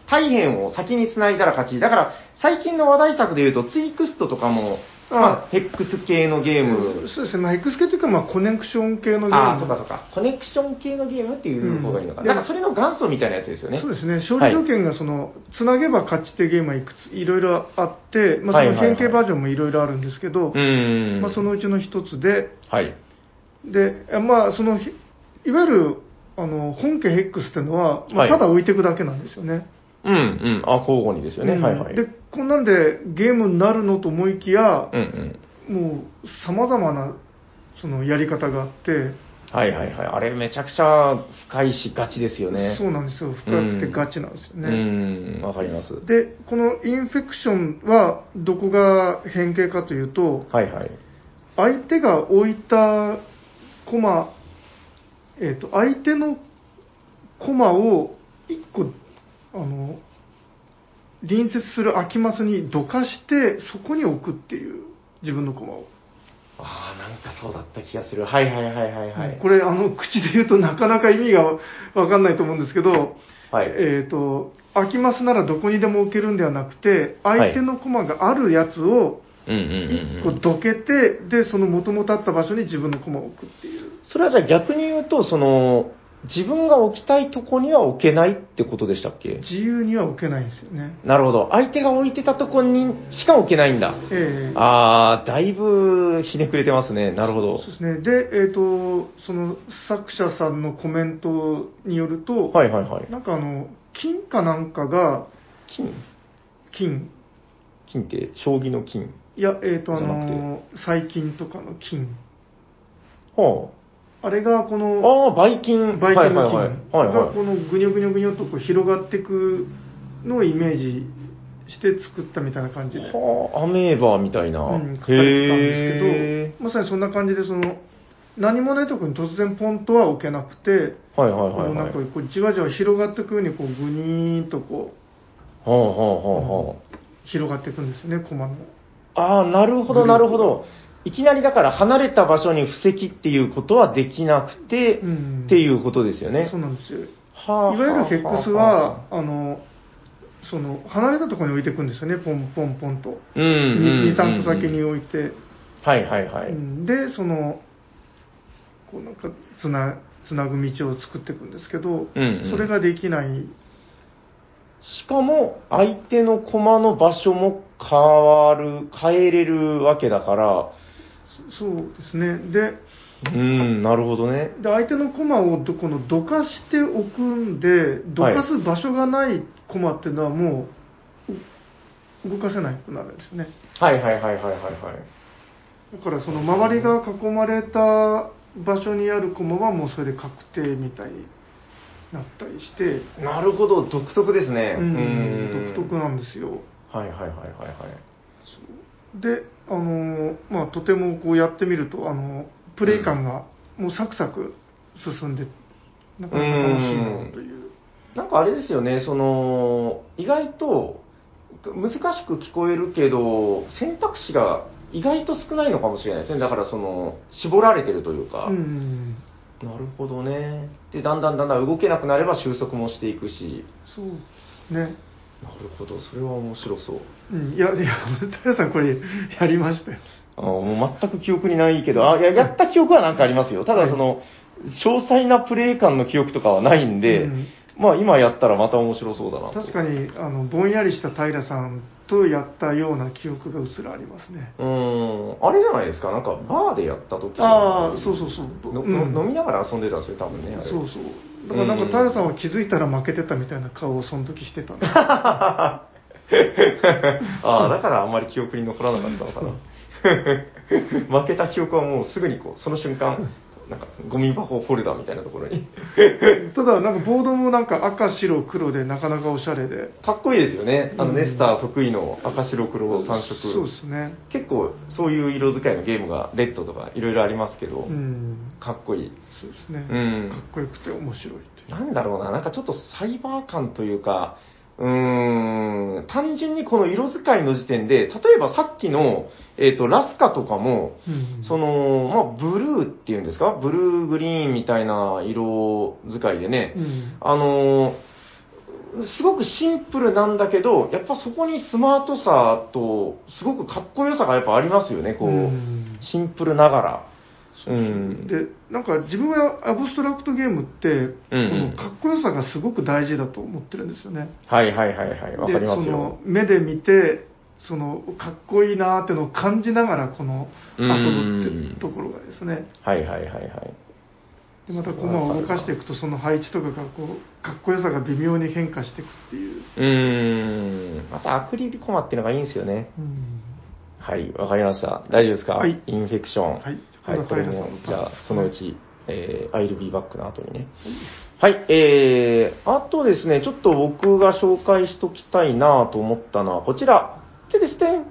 大変を先に繋いだら勝ち。だから、最近の話題作で言うと、ツイクストとかも、まあ、ヘックス系のゲーム。そうですね、まあ、ヘックス系というか、まあ、コネクション系のゲーム。ああ、そっかそっか。コネクション系のゲームっていう方がいいのかな。うんなんかそれの元祖みたいなやつですよね。そうですね、勝利条件がその、つなげば勝ちっていうゲームはいくつ、いろいろあって、まあ、その変形バージョンもいろいろあるんですけど、うーん。まあ、そのうちの一つで、はい。で、まあ、その、ひいわゆる、あの、本家ヘックスっていうのは、まあ、はいただ置いていくだけなんですよね。うんうん。あ、交互にですよね。うんはいはい。で、こんなんでゲームになるのと思いきやう、んうん。もう、様々な、その、やり方があって、はいはいはい。あれめちゃくちゃ深いしガチですよね。そうなんですよ。深くてガチなんですよね。うん、わかります。で、このインフェクションはどこが変形かというと、はいはい。相手が置いたコマ、えっ、と、相手のコマを1個、あの、隣接する空きマスにどかして、そこに置くっていう、自分のコマを。ああ、なんかそうだった気がする。はいはいはいはいはい。これ、あの、口で言うとなかなか意味がわかんないと思うんですけど、はい。えっ、と、空きマスならどこにでも置けるんではなくて、相手のコマがあるやつをうんうんうん1個うん。どけて、で、その元々あった場所に自分のコマを置くっていう。それはじゃあ逆に言うと、その、自分が置きたいとこには置けないってことでしたっけ？自由には置けないんですよね。なるほど。相手が置いてたとこにしか置けないんだ。ええああ、だいぶひねくれてますね。なるほどそう。ですね。で、えっ、と、その作者さんのコメントによると、はいはいはい。なんかあの、金かなんかが、菌？菌、金って、将棋の金？いや、えっ、と、あの、細菌とかの菌。はあれがこあ。の、ああ、バイキン。バイキンの菌はいはいはい。はいはい。がこのぐにょぐにょぐにょっとこう広がっていくのをイメージして作ったみたいな感じで、はあ、アメーバーみたいな。うん、書かれてたんへですけど、まさにそんな感じで、その、何もないところに突然ポンとは置けなくて、ーはいはいこはいはい。うなんかこうじわじわ広がっていくように、こう、ぐにーんとこう、はあはあはあは広がっていくんですよね、コマの。あ。ああ、なるほどなるほど。いきなりだから離れた場所に布石っていうことはできなくて、うんっていうことですよね。そうなんですよ。はいわゆるヘックスは、あの、その、離れたところに置いていくんですよね、ポンポンポンと。うんうんうんうん2、3個先に置いて。はいはいはい。うんで、その、こうなんか、つな、つなぐ道を作っていくんですけど、うんうんそれができない。しかも、相手の駒の場所も変わる、変えれるわけだから、そそうですね。で、うん、なるほどね。で相手の駒をどこのどかしておくんで、どかす場所がない駒っていうのはもう、う動かせなくなるんですね。はいはいはいはいはいはい。だからその周りが囲まれた場所にある駒はもうそれで確定みたいになったりして、なるほど、独特ですね。うん、独特な。なんですよ。はいはいはいはいはい。で、あのまあ、とてもこうやってみると、あのプレイ感がもうサクサク進んで、なかなか楽しいなという。なんかあれですよね、その、意外と難しく聞こえるけど、選択肢が意外と少ないのかもしれないですね。だからその、絞られてるというか。うん、なるほどね。で、だんだんだんだん動けなくなれば収束もしていくし。そうね。なるほど、それは面白そう。うん、いや、いや、平さんこれやりましたよ。あもう全く記憶にないけど、あいややった記憶はなんかありますよ。ただその、詳細なプレイ感の記憶とかはないんで、うんまあ今やったらまた面白そうだなと。確かに、あの、ぼんやりした平さんとやったような記憶がうっすらありますね。うーん、あれじゃないですか、なんかバーでやった時ああ、そうそうそう。のうんの飲みながら遊んでたんですよ、多分ね。そうそう。だからなんか平さんは気づいたら負けてたみたいな顔をその時してた ああ、だからあんまり記憶に残らなかったのかな。負けた記憶はもうすぐにこう、その瞬間、なんかゴミ箱フォルダみたいなところに。ただなんかボードもなんか赤白黒でなかなかおしゃれで。かっこいいですよね。あの、うんネスター得意の赤白黒3色。そうですね。結構そういう色使いのゲームがレッドとかいろいろありますけど、うん。かっこいい。そうですね、うん。かっこよくて面白いなんだろうな、なんかちょっとサイバー感というか、うーん、単純にこの色使いの時点で、例えばさっきの、えっ、と、ラスカとかも、うん。その、まあ、ブルーっていうんですか？ブルーグリーンみたいな色使いでね、うん。あのーすごくシンプルなんだけど、やっぱそこにスマートさと、すごくかっこよさがやっぱありますよね、こう、うん。シンプルながら。うん。でなんか自分はアブストラクトゲームって、このかっこよさがすごく大事だと思ってるんですよねはいはいはいはい、わかりますよでその。目で見てそのかっこいいなーってのを感じながらこの遊ぶっていうところがですねはいはいはいはい。でまた駒を動かしていくとその配置とかがこうかっこよさが微妙に変化していくっていう、うーん。またアクリルコマっていうのがいいんですよね。うんはい、わかりました。大丈夫ですか？はいインフェクション。はいはい、これもじゃあ、そのうち、えー、I'll be back の後にね。はい、えー、あとですね、ちょっと僕が紹介しときたいなと思ったのは、こちら。でですね、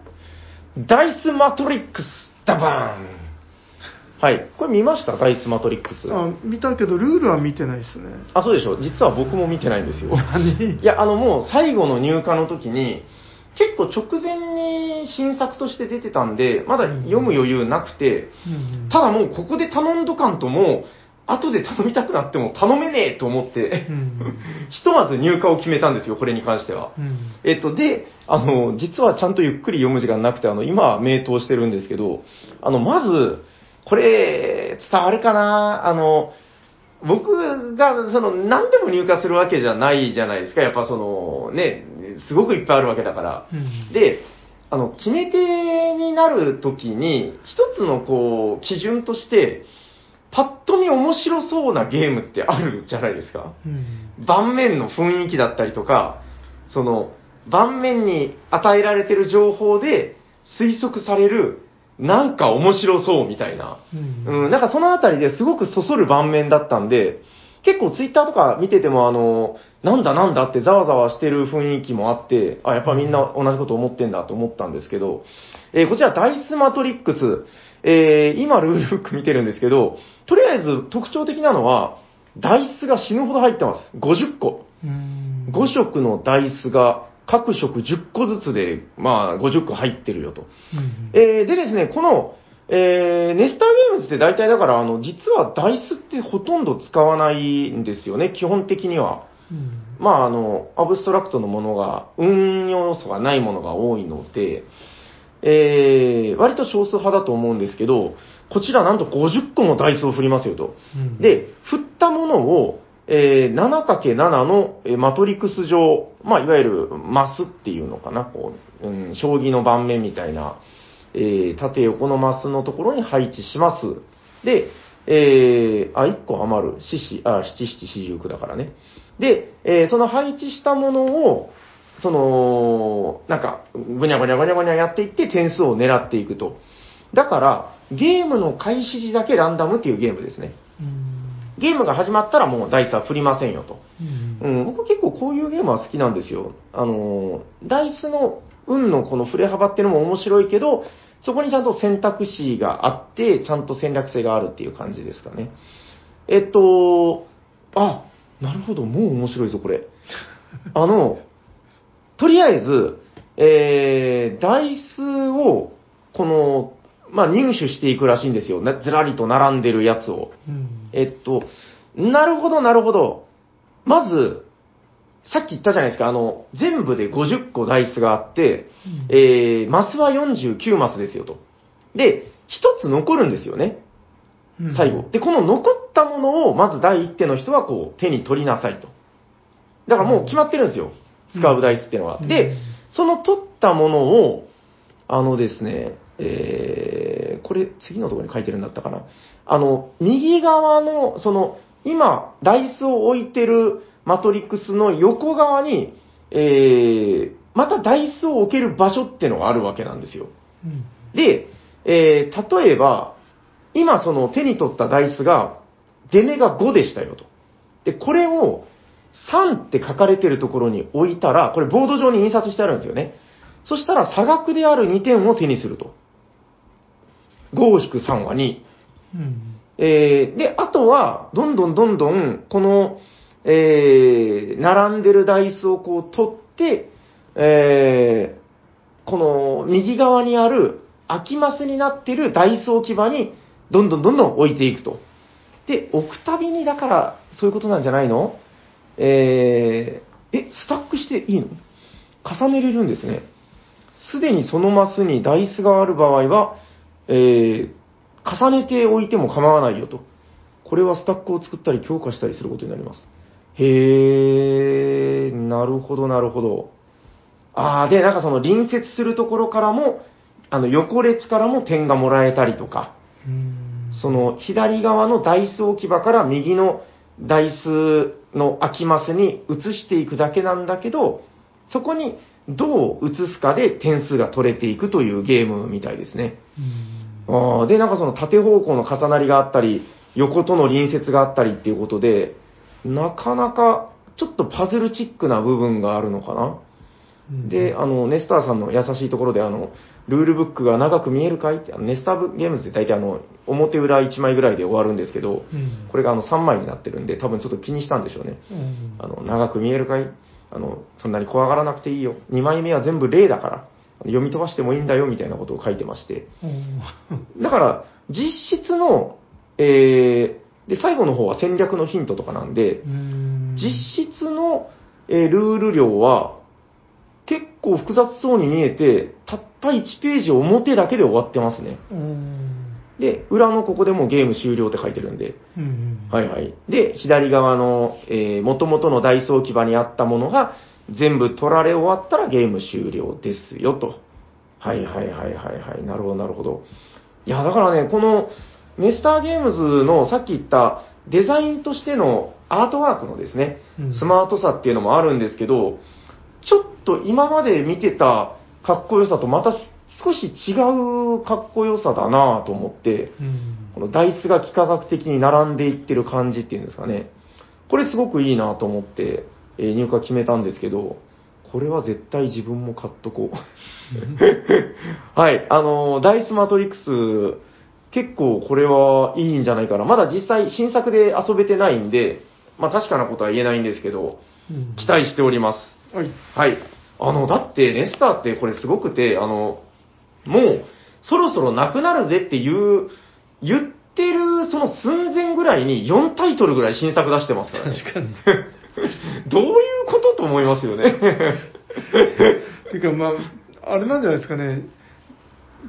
ダイスマトリックス、ダバーンはい、これ見ました？ダイスマトリックス。あ見たけどルールは見てないですねあ、そうでしょ実は僕も見てないんですよ。何？いや、あのもう最後の入荷の時に、結構直前に新作として出てたんで、まだ読む余裕なくて、うんただもうここで頼んどかんともう、後で頼みたくなっても頼めねえと思ってう、ん ひとまず入荷を決めたんですよ、これに関しては。うん。えっと、で、あの、実はちゃんとゆっくり読む時間なくて、あの、今は名答してるんですけど、あの、まず、これ、伝わるかな？あの、僕が、その、何でも入荷するわけじゃないじゃないですか。やっぱその、ね、すごくいっぱいあるわけだから。うんで、あの、決め手になるときに、一つのこう、基準として、パッと見面白そうなゲームってあるじゃないですか。うん盤面の雰囲気だったりとか、その、盤面に与えられてる情報で推測される、なんか面白そうみたいな。うんうん、なんかそのあたりですごくそそる盤面だったんで、結構ツイッターとか見ててもあの、なんだなんだってざわざわしてる雰囲気もあって、あ、やっぱみんな同じこと思ってんだと思ったんですけど、えーこちらダイスマトリックス、えー今ルールブック見てるんですけど、とりあえず特徴的なのは、ダイスが死ぬほど入ってます。50個。うん5色のダイスが各色10個ずつで、まあ50個入ってるよと。うんえーでですね、このえー、ネスターゲームズって大体だから、あの、実はダイスってほとんど使わないんですよね、基本的には。うん。まあ、あの、アブストラクトのものが、運用要素がないものが多いので、えー、割と少数派だと思うんですけど、こちらなんと50個もダイスを振りますよと。うん、で、振ったものを、えー 7×7 のえーマトリクス上、まあ、いわゆるマスっていうのかな、こう、うん、将棋の盤面みたいな、えー縦横のマスのところに配置します。で、えーあ、1個余る。四四、あ、七七四十九だからね。で、えーその配置したものを、その、なんか、ぐにゃぐにゃぐにゃぐにゃやっていって点数を狙っていくと。だから、ゲームの開始時だけランダムっていうゲームですね。うん。ゲームが始まったらもうダイスは振りませんよと。うん。うん、僕結構こういうゲームは好きなんですよ。あのー、ダイスの運のこの振れ幅っていうのも面白いけど、そこにちゃんと選択肢があって、ちゃんと戦略性があるっていう感じですかね。えっと、あ、なるほど、もう面白いぞ、これ。あの、とりあえず、えー、ダイスを、この、まあ、入手していくらしいんですよ。なずらりと並んでるやつを。うん。えっと、なるほど、なるほど。まず、さっき言ったじゃないですか、あの、全部で50個ダイスがあって、えー、マスは49マスですよと。で、一つ残るんですよね、うん最後。。で、この残ったものを、まず第一手の人はこう、手に取りなさいと。だからもう決まってるんですよ、使うダイスっていうのは。うんで、その取ったものを、あのですね、えー、これ次のところに書いてるんだったかな。あの、右側の、その、今、ダイスを置いてるマトリックスの横側に、えー、またダイスを置ける場所ってのがあるわけなんですよ。うん。で、えー、例えば、今その手に取ったダイスが、出目が5でしたよと。で、これを3って書かれてるところに置いたら、これボード上に印刷してあるんですよね。そしたら差額である2点を手にすると。5-3は2。うん。えーで、あとは、どんどんどんどん、この、えー並んでるダイスをこう取って、えーこの右側にある空きマスになってるダイス置き場に、どんどんどんどん置いていくと。で、置くたびに、だから、そういうことなんじゃないの？えーえ、スタックしていいの？重ねれるんですね。すでにそのマスにダイスがある場合は、えー重ねておいても構わないよと。これはスタックを作ったり強化したりすることになります。へー、なるほど、なるほど。あー、で、なんかその隣接するところからも、あの横列からも点がもらえたりとか、うん。その左側のダイス置き場から右のダイスの空きマスに移していくだけなんだけど、そこにどう移すかで点数が取れていくというゲームみたいですね。うん。あーで、なんかその縦方向の重なりがあったり、横との隣接があったりっていうことで、なかなかちょっとパズルチックな部分があるのかな。うんで、あの、ネスターさんの優しいところで、あの、ルールブックが長く見えるかい？って、あのネスターゲームズって大体あの、表裏1枚ぐらいで終わるんですけど、うんこれがあの3枚になってるんで、多分ちょっと気にしたんでしょうね。うんあの、長く見えるかい？あの、そんなに怖がらなくていいよ。2枚目は全部例だから、読み飛ばしてもいいんだよ、みたいなことを書いてまして。うんだから、実質の、えー、で、最後の方は戦略のヒントとかなんで、うん実質の、えールール量は、結構複雑そうに見えて、たった1ページ表だけで終わってますね。うんで、裏のここでもうゲーム終了って書いてるんで、うんはいはい。で、左側の、えー、元々のダイソー置き場にあったものが、全部取られ終わったらゲーム終了ですよ、と。はいはいはいはいはい。なるほどなるほど。いや、だからね、この、ネスターゲームズのさっき言ったデザインとしてのアートワークのですね、うんスマートさっていうのもあるんですけど、ちょっと今まで見てたかっこよさとまた少し違うかっこよさだなと思って、うんこのダイスが幾何学的に並んでいってる感じっていうんですかね。これすごくいいなと思って、えー入荷決めたんですけど、これは絶対自分も買っとこう。はい、あのーダイスマトリックス、結構これはいいんじゃないかな。まだ実際新作で遊べてないんで、まあ確かなことは言えないんですけど、うん期待しております。はい。はい。あの、だって、ネスターってこれすごくて、あの、もう、そろそろなくなるぜっていう、言ってるその寸前ぐらいに4タイトルぐらい新作出してますからね。確かに。どういうことと思いますよね。ていうか、まあ、あれなんじゃないですかね。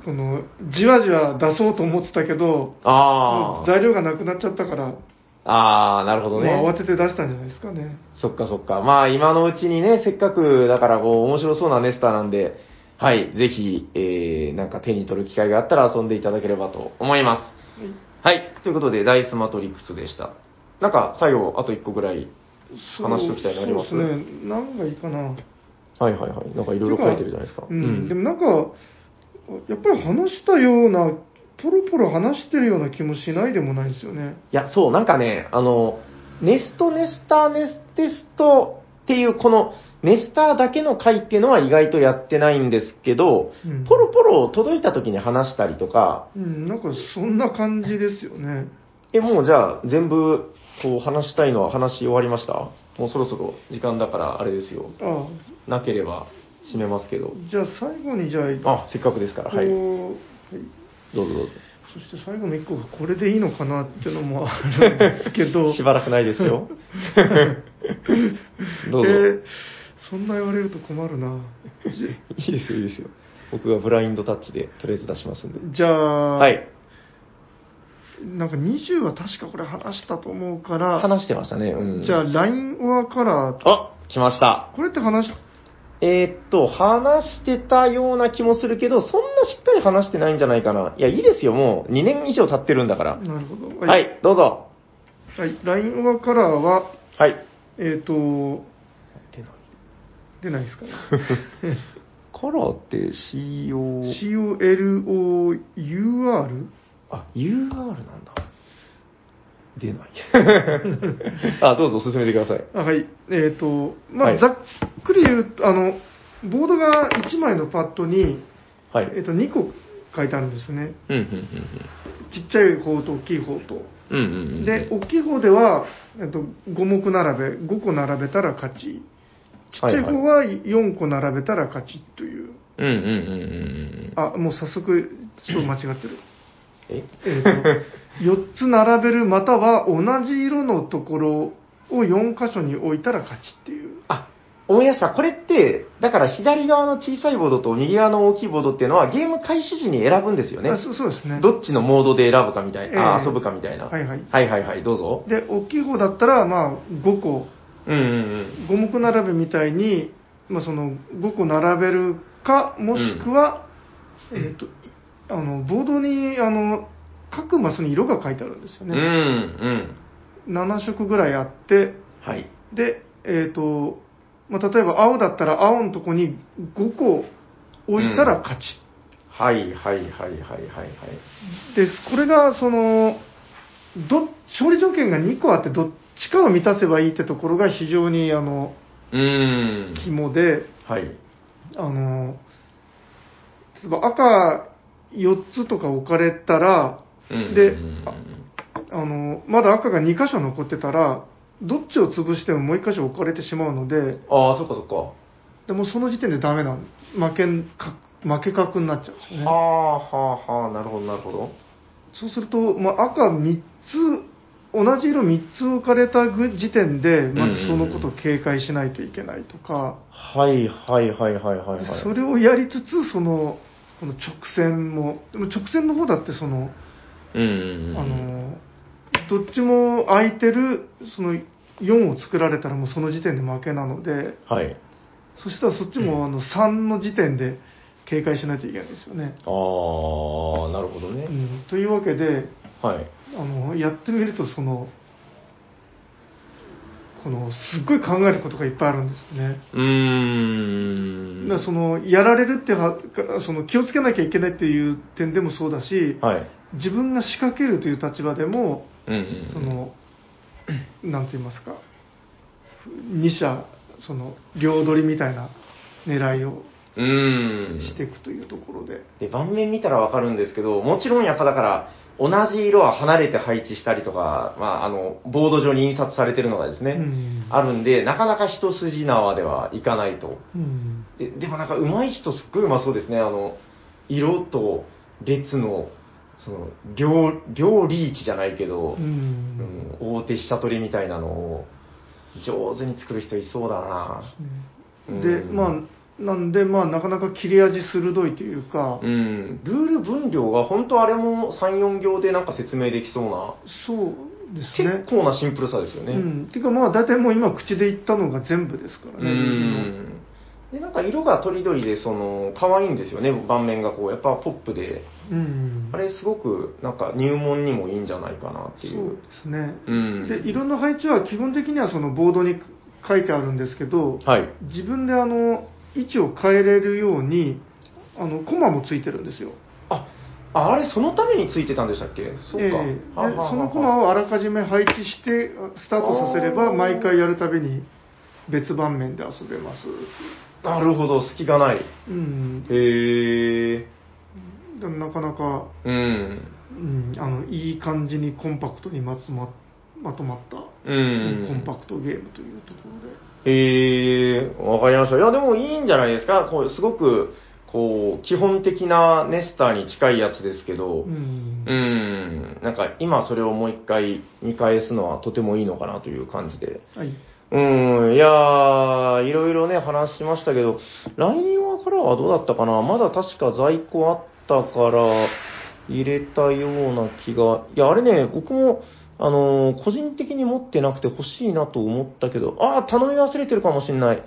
この、じわじわ出そうと思ってたけど、もあう材料がなくなっちゃったから、あ、ああ、なるほどね。もう慌てて出したんじゃないですかね。そっかそっか。まあ今のうちにね、せっかくだからこう面白そうなネスターなんで、はい、ぜひ、えー、なんか手に取る機会があったら遊んでいただければと思います。はい、ということで、ダイスマトリックスでした。なんか最後、あと1個ぐらい。話しておきたいのあります？そうですね。何がいいかな。はいはいはい。なんかいろいろ書いてるじゃないですか。うん。でもなんか、やっぱり話したような、ポロポロ話してるような気もしないでもないですよね。いや、そう、なんかね、あの、ネスト、ネスター、ネステストっていう、この、ネスターだけの回っていうのは意外とやってないんですけど、うんポロポロ届いた時に話したりとか、うん、なんかそんな感じですよね。え、もうじゃあ全部、こう話したいのは話し終わりました？もうそろそろ時間だからあれですよ。あなければ締めますけど。じゃあ最後にじゃあ、あ、せっかくですから、はい。どうぞどうぞ。そして最後の一個がこれでいいのかなっていうのもあるんですけど。しばらくないですよ。どうぞ。えーそんな言われると困るな。じいいですよ、いいですよ。僕がブラインドタッチでとりあえず出しますんで。じゃあ、はい。なんか20は確かこれ話したと思うから、話してましたね。うん。じゃあ LINE オアカラー、あ、来ました。これって話し、えーっと、話してたような気もするけど、そんなしっかり話してないんじゃないかな。いや、いいですよ、もう2年以上経ってるんだから。なるほど。はい、どうぞ。はい。LINE オアカラーは、はい。えっ、と、出ない。出ないですかね。カラーって CO、COLOUR? あ、UR なんだ。出ない。あ、どうぞ進めてください。あはい。えっ、と、まあ、はいざっくり言うと、あの、ボードが1枚のパッドに、はい。えっ、と、2個書いてあるんですよね。うん、うん、ちっちゃい方と大きい方と。で、大きい方では、えっと、5目並べ、5個並べたら勝ち。ちっちゃい方は4個並べたら勝ちという。うん、うん、うん、うんうん。あ、もう早速、ちょっと間違ってる。え？えっ、と、4つ並べる、または同じ色のところを4箇所に置いたら勝ちっていう。あ、思い出した。これって、だから左側の小さいボードと右側の大きいボードっていうのはゲーム開始時に選ぶんですよねあ。そうですね。どっちのモードで選ぶかみたいな、あええ遊ぶかみたいな。はいはいはいはいはい、どうぞ。で、大きい方だったら、まあ、5個、うんうんうん。5目並べみたいに、まあ、その5個並べるか、もしくは、えっ、と、いあの、ボードに、あの、各マスに色が書いてあるんですようんうね。ん。7色ぐらいあって、はい。で、えっ、と、まあ、例えば青だったら青のとこに5個置いたら勝ち。はいはいはいはいはいはい。で、これが、その、ど、勝利条件が2個あって、どっちかを満たせばいいってところが非常に、あの、うーん。肝で、はい。あの、例えば赤4つとか置かれたら、うんでうんああの、まだ赤が2箇所残ってたら、どっちを潰してももう1箇所置かれてしまうので、ああ、そっかそっか。でもその時点でダメなん負けんか負け角になっちゃうんですよね。はあはあはあ、なるほどなるほど。そうすると、まあ、赤3つ、同じ色3つ置かれたぐ時点で、まずそのことを警戒しないといけないとか、はいはいはいはいはいはい。それをやりつつ、その、この直線も、でも直線の方だってその、うんうんうん。あの、どっちも空いてる、その4を作られたらもうその時点で負けなので、はい。そしたらそっちもあの3の時点で警戒しないといけないですよね。ああ、なるほどね。うん、というわけで、はい。あの、やってみるとその、この、すっごい考えることがいっぱいあるんですよね。うーん。だその、やられるっては、その、気をつけなきゃいけないっていう点でもそうだし、はい。自分が仕掛けるという立場でも、うんうんうん。その、なんて言いますか、二者、その、両取りみたいな狙いを。していくというところで。で、盤面見たらわかるんですけど、もちろんやっぱだから、同じ色は離れて配置したりとか、まあ、あの、ボード上に印刷されてるのがですね、うんあるんで、なかなか一筋縄ではいかないと。うん。ででもなんか上手い人すっごい上手そうですね。あの、色と列の、その、両、両リーチじゃないけどう、ん。うん、大手飛車取りみたいなのを、上手に作る人いそうだなで、うんまあ、なんで、まあ、なかなか切れ味鋭いというか、うん、ルール分量が本当あれも3、4行でなんか説明できそうな、そうですね結。構なシンプルさですよね。うん。ていうか、まあ、大体もう今、口で言ったのが全部ですからうね、ルールのん。で、なんか色がとりどりで、その、可愛いんですよね、盤面がこう、やっぱポップで。うん。あれすごく、なんか入門にもいいんじゃないかなっていそうう。ですね。うん。で、色の配置は基本的にはそのボードに書いてあるんですけど、はい。自分であの、位置を変えれるように、あの、コマもついてるんですよ。あ、ああれそのためについてたんでしたっけ？そうか。ええでははははそのコマをあらかじめ配置してスタートさせれば毎回やるたびに別盤面で遊べますなるほど、隙がない。うんへえ。でもなかなか、うん。うん、あのいい感じにコンパクトにまつままとまった、うん。コンパクトゲームというところでえー、わかりました。いや、でもいいんじゃないですか。こう、すごく、こう、基本的なネスターに近いやつですけど、うんうん、なんか今それをもう一回見返すのはとてもいいのかなという感じで。はいうん、いやー、いろいろね、話しましたけど、LINE はからはどうだったかな？まだ確か在庫あったから、入れたような気が、いや、あれね、僕も、あのー個人的に持ってなくて欲しいなと思ったけど、あー、頼み忘れてるかもしんない。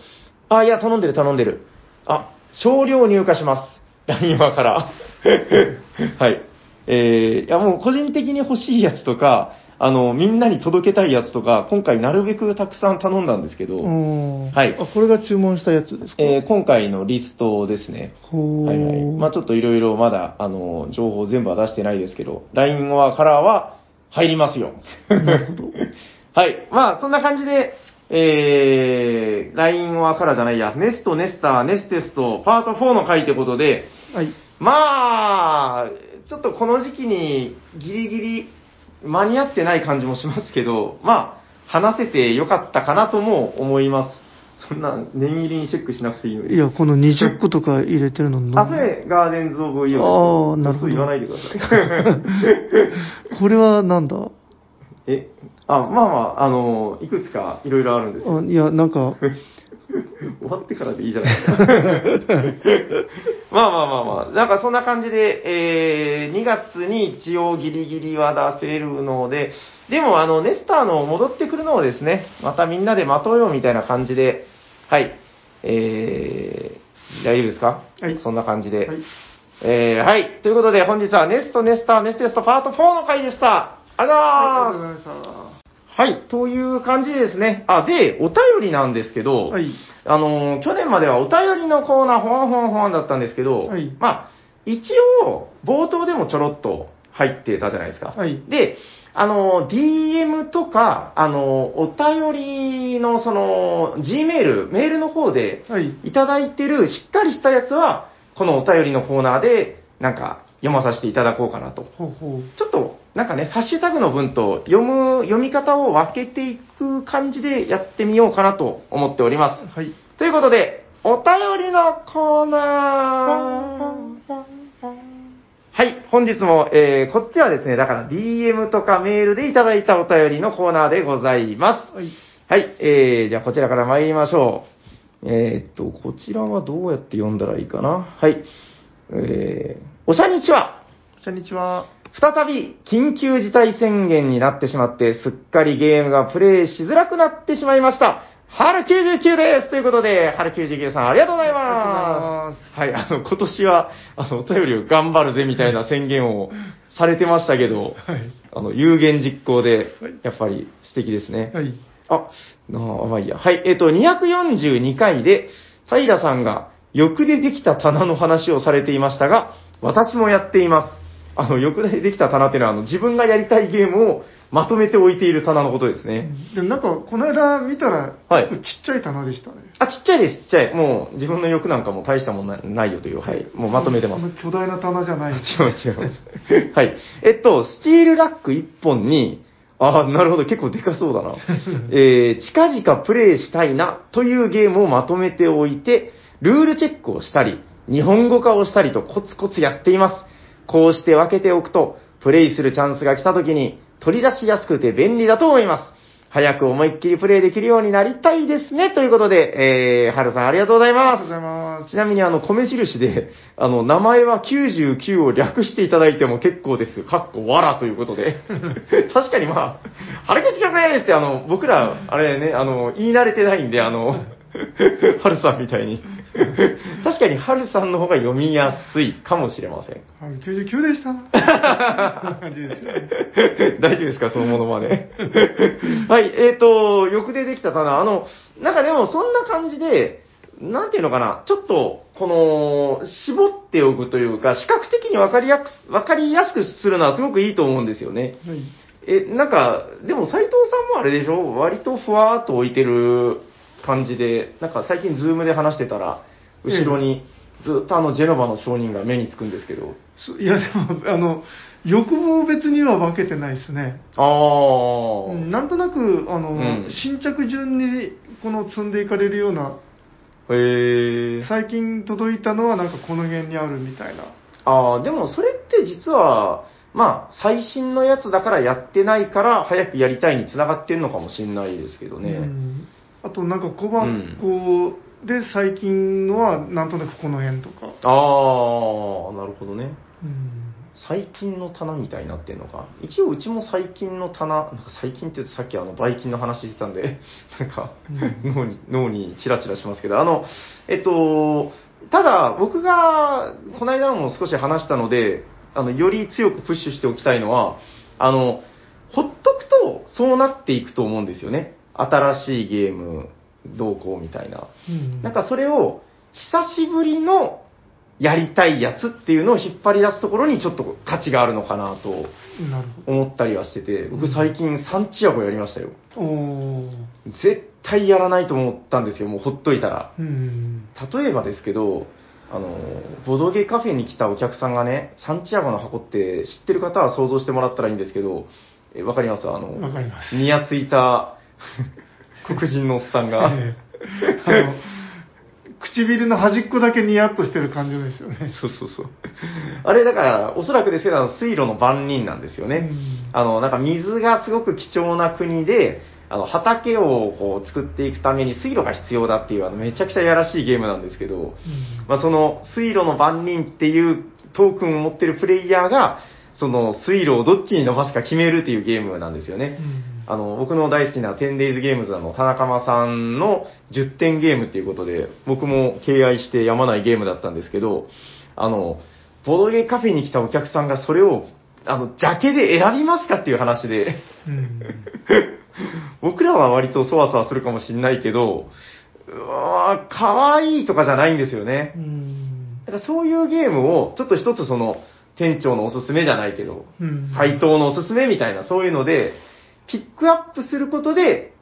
あー、いや、頼んでる、頼んでる。あ、少量入荷します。LINE はから。はい。えー、いや、もう個人的に欲しいやつとか、あの、みんなに届けたいやつとか、今回なるべくたくさん頼んだんですけど、うんはいあこれが注文したやつですか、えー今回のリストですね。はいはい。まあちょっといろいろまだ、あの、情報全部は出してないですけど、LINE はカラーは入りますよ。なるほど はい。まあそんな感じで、えー、LINE はカラーじゃないや、ネスト、ネスター、ネステスト、パート4の回ってことで、はいまあ、ちょっとこの時期にギリギリ間に合ってない感じもしますけど、まあ、話せてよかったかなとも思います。そんな念入りにチェックしなくていいのに。いやこの20個とか入れてるのあ、それ、ガーデンズ・オブ・イオです。あーなるほど言わないでください。これはなんだ？え、あ、まあまあ、あの、いくつかいろいろあるんですよ。あいやなんか 終わってからでいいじゃないですか。まあまあまあまあ、なんかそんな感じで、えー、2月に一応ギリギリは出せるので、でもあの、ネスターの戻ってくるのをですね、またみんなで待とうよみたいな感じで、はい、えー、大丈夫ですか？はいそんな感じで。はいえー、はい。ということで、本日はネスト、ネスター、ネステストパート4の回でした。ありがありがとうとうございます。ございましはい。という感じでですね。あ、で、お便りなんですけど、たはいあのー、去年まではお便りのコーナー、ほんほんほんだったんですけど、はいまあ、一応、冒頭でもちょろっと入ってたじゃないですか。はいで、あのー、DM とか、あのー、お便りの、その、Gmail、メールの方で、はいいただいてるしっかりしたやつは、このお便りのコーナーで、なんか、読まさせていただこうかなと。ほうほうちょっと、なんかね、ハッシュタグの文と読む、読み方を分けていく感じでやってみようかなと思っております。はいということで、お便りのコーナー。はい、本日も、えー、こっちはですね、だから DM とかメールでいただいたお便りのコーナーでございます。はいはい、えー、じゃあこちらから参りましょう。えーっと、こちらはどうやって読んだらいいかな。はい。えー、おしゃにちは。こんにちは再び緊急事態宣言になってしまって、すっかりゲームがプレイしづらくなってしまいました。春99ですということで、春99さんありがとうございます。はい、あの、今年は、あの、お便りを頑張るぜみたいな宣言をされてましたけど、はいあの、有言実行ではい、やっぱり素敵ですね。はいあ、なあ、まあいいや。はい、えっ、と、242回で、平さんが欲でできた棚の話をされていましたが、私もやっています。あの、欲でできた棚っていうのは、あの、自分がやりたいゲームをまとめて置いている棚のことですね。でもなんかこの間見たらはいちっちゃい棚でしたねあ、ちっちゃいです、ちっちゃい。もう、自分の欲なんかも大したもんなないよという、はい。もうまとめてます巨大な棚じゃない違う違います。はい。えっと、スチールラック1本に、ああ、なるほど、結構でかそうだな。えー、近々プレイしたいなというゲームをまとめておいて、ルールチェックをしたり、日本語化をしたりとコツコツやっています。こうして分けておくと、プレイするチャンスが来た時に取り出しやすくて便利だと思います。早く思いっきりプレイできるようになりたいですね。ということで、えー、はるさんありがとうございます。ありがとうございます。ちなみにあの、米印で、あの、名前は99を略していただいても結構です。かっこわらということで。確かにまあ、腹けちがないですって、あの、僕ら、あれね、あの、言い慣れてないんで、あの、はるさんみたいに。確かに、はるさんの方が読みやすいかもしれません。はい、99でした。こんな感じですよね。大丈夫ですかそのものまで。はい、えっ、と、欲でできた棚。あの、なんかでもそんな感じで、なんていうのかな、ちょっと、この、絞っておくというか、視覚的に分かりやす分かりやすくするのはすごくいいと思うんですよね。はい。え、なんか、でも斎藤さんもあれでしょ？割とふわーっと置いてる感じで、なんか最近ズームで話してたら、後ろにずっとあのジェノバの商人が目につくんですけど。そいや、でも、あの、欲望別には分けてないですね。あー。うんなんとなく、あの、うん新着順に、この積んでいかれるような、へー。最近届いたのはなんかこの辺にあるみたいな。ああ、でもそれって実は、まあ、最新のやつだからやってないから、早くやりたいにつながってんのかもしれないですけどね。うんあとなんか小箱で最近のはなんとなくこの辺とか。ああ、なるほどね。うん最近の棚みたいになってんのか。一応うちも最近の棚、なんか最近ってさっきあの、バイキンの話してたんで、なんか、うん脳に、脳にチラチラしますけど、あの、えっと、ただ僕が、この間のも少し話したので、あの、より強くプッシュしておきたいのは、あの、ほっとくとそうなっていくと思うんですよね。新しいゲーム、どうこうみたいな。うんなんかそれを、久しぶりのやりたいやつっていうのを引っ張り出すところにちょっと価値があるのかなとなるほ思ったりはしてて、僕最近サンチアゴやりましたよ。ど。おー絶対やらないと思ったんですよ、もうほっといたら。うん。例えばですけど、あの、ボドゲカフェに来たお客さんがね、サンチアゴの箱って知ってる方は想像してもらったらいいんですけど、えわかります？あの、わかりますにやついた 黒人のおっさんが、ええあの、唇の端っこだけニヤッとしてる感じですよね。そうそうそう。あれだから、おそらくですけど、水路の番人なんですよね。うんあの、なんか水がすごく貴重な国で、あの、畑をこう作っていくために水路が必要だっていう、あの、めちゃくちゃやらしいゲームなんですけど、まあ、その水路の番人っていうトークンを持ってるプレイヤーが、その水路をどっちに伸ばすか決めるっていうゲームなんですよね。あの、僕の大好きな 10days ゲームズの田中間さんの10点ゲームっていうことで、僕も敬愛してやまないゲームだったんですけど、あの、ボドゲカフェに来たお客さんがそれを、あの、ジャケで選びますかっていう話で、うん。僕らは割とそわそわするかもしんないけど、うわー、かわいいとかじゃないんですよね。う。ん。だからそういうゲームを、ちょっと一つその、店長のおすすめじゃないけど、うん。斎藤のおすすめみたいな、そういうので、ピックアップすることで、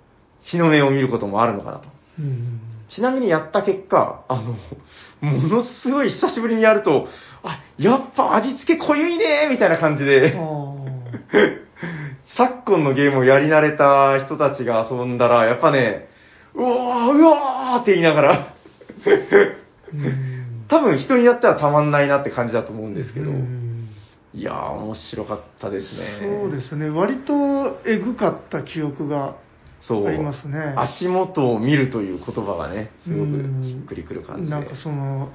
日の目を見ることもあるのかなと。うん。ちなみにやった結果、あの、ものすごい久しぶりにやると、あ、やっぱ味付け濃ゆいねみたいな感じあで、ー。昨今のゲームをやり慣れた人たちが遊んだら、やっぱね、うわー、うわーって言いながら、うん。多分人によってはたまんないなって感じだと思うんですけど、うんいやー、面白かったですね。そうですね。割とえぐかった記憶がそうありますね。足元を見るという言葉がね、すごくうんしっくりくる感じで。なんかその、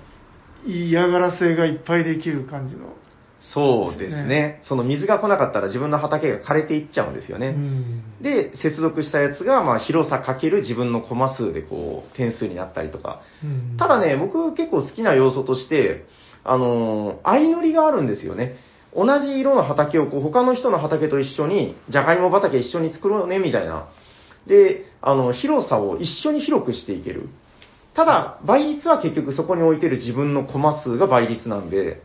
嫌がらせがいっぱいできる感じの。そうですね。その水が来なかったら自分の畑が枯れていっちゃうんですよね。うんで、接続したやつが、まあ、広さかける自分のコマ数でこう、点数になったりとか。うんただね、僕結構好きな要素として、あのー相乗りがあるんですよね。同じ色の畑をこう他の人の畑と一緒に、じゃがいも畑一緒に作ろうね、みたいな。で、あの、広さを一緒に広くしていける。ただ、倍率は結局そこに置いてる自分のコマ数が倍率なんで、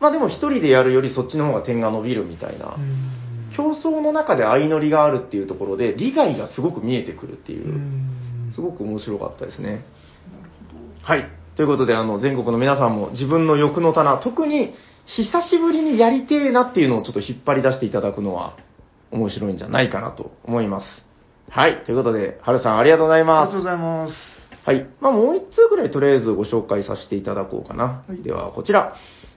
まあでも一人でやるよりそっちの方が点が伸びるみたいな。うん競争の中で相乗りがあるっていうところで、利害がすごく見えてくるっていうう、んすごく面白かったですね。はい。ということで、あの、全国の皆さんも自分の欲の棚、特に久しぶりにやりてえなっていうのをちょっと引っ張り出していただくのは面白いんじゃないかなと思います。はい。ということで、はるさんありがとうございますありがとう。ございます。はい。まあ、もう一通ぐらいとりあえずご紹介させていただこうかな。はいでは、こちら。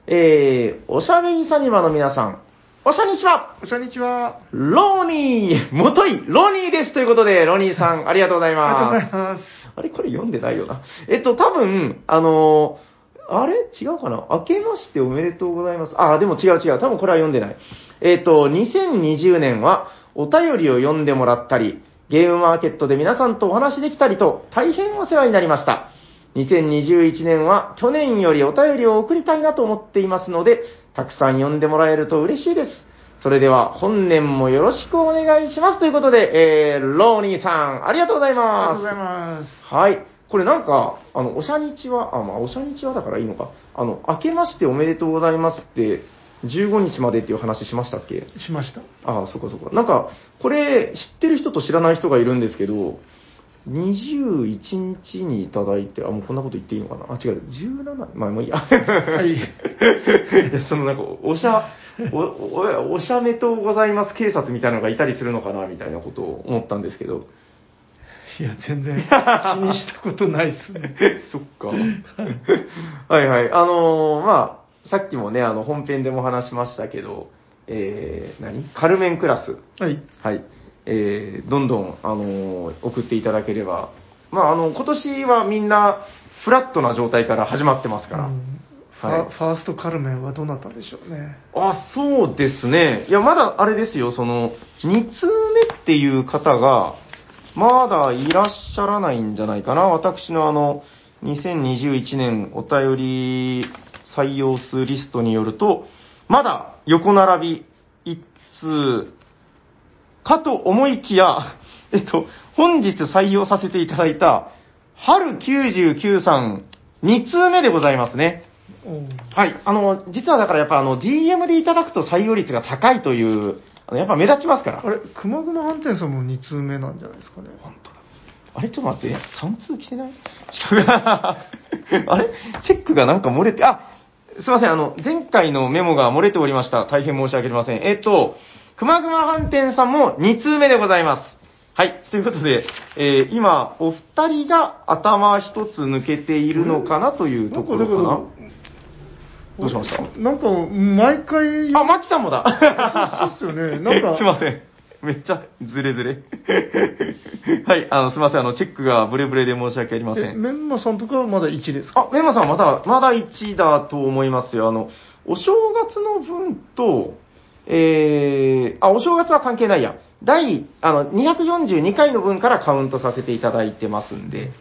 えー、おしゃべりサニバの皆さん、おしゃにちはおしゃにちは。ローニーもとい、ロニーですということで、ロニーさん、ありがとうございありがとうごます。ざいます。あれこれ読んでないよな。えっと、多分、あのーあれ？違うかな？明けましておめでとうございます。あ、でも違う違う。多分これは読んでない。えっと、2020年はお便りを読んでもらったり、ゲームマーケットで皆さんとお話できたりと、大変お世話になりました。2021年は去年よりお便りを送りたいなと思っていますので、たくさん読んでもらえると嬉しいです。それでは本年もよろしくお願いします。ということで、えー、ローニーさん、ありがとうございありがます。とうございます。はい。これなんか、あの、おしゃにちは、あ、まあ、おしゃにちはだからいいのか。あの、明けましておめでとうございますって、15日までっていう話しましたっけ？しました。ああ、そこそこ。なんか、これ、知ってる人と知らない人がいるんですけど、21日にいただいて、あ、もうこんなこと言っていいのかな？あ、違う、17、まあ、もういいや。はい い。そのなんか、おしゃ、お、お、おしゃめとうございます警察みたいなのがいたりするのかなみたいなことを思ったんですけど。いや、全然 気にしたことないですね。そっか。はいはい。あのーまあ、さっきもね、あの、本編でも話しましたけど、えー、何？カルメンクラス。はい。はい。えー、どんどん、あのー送っていただければ。まあ、あの、今年はみんな、フラットな状態から始まってますから。うんフはいァファーストカルメンはどうなったんでしょうね。あ、そうですね。いや、まだあれですよ、その、2通目っていう方が、まだいらっしゃらないんじゃないかな。私のあの、2021年お便り採用数リストによると、まだ横並び1通かと思いきや、えっと、本日採用させていただいた、春99さん、2通目でございますね。おはい。あの、実はだからやっぱあの、DM でいただくと採用率が高いという、やっぱ目立ちますから。あれ、くまぐま飯店さんも2通目なんじゃないですかね。本当だ。あれちょっと待って、3通来てない？違う。あれ？チェックがなんか漏れて、あ、すいません、あの、前回のメモが漏れておりました。大変申し訳ありません。えっと、くまぐま飯店さんも2通目でございます。はい。ということで、えー今、お二人が頭一つ抜けているのかなというところかな。どうしました？なんか、毎回、あ、マキさんもだ。そうっすよねなんか すいません。めっちゃズレズレ。はい、あの、すいません。あの、チェックがブレブレで申し訳ありませえ、ん。メンマさんとかはまだ1ですか？あ、メンマさんまだ、まだ1だと思いますよ。あの、お正月の分と、えー、あ、お正月は関係ないや。第、あの、242回の分からカウントさせていただいてますんで、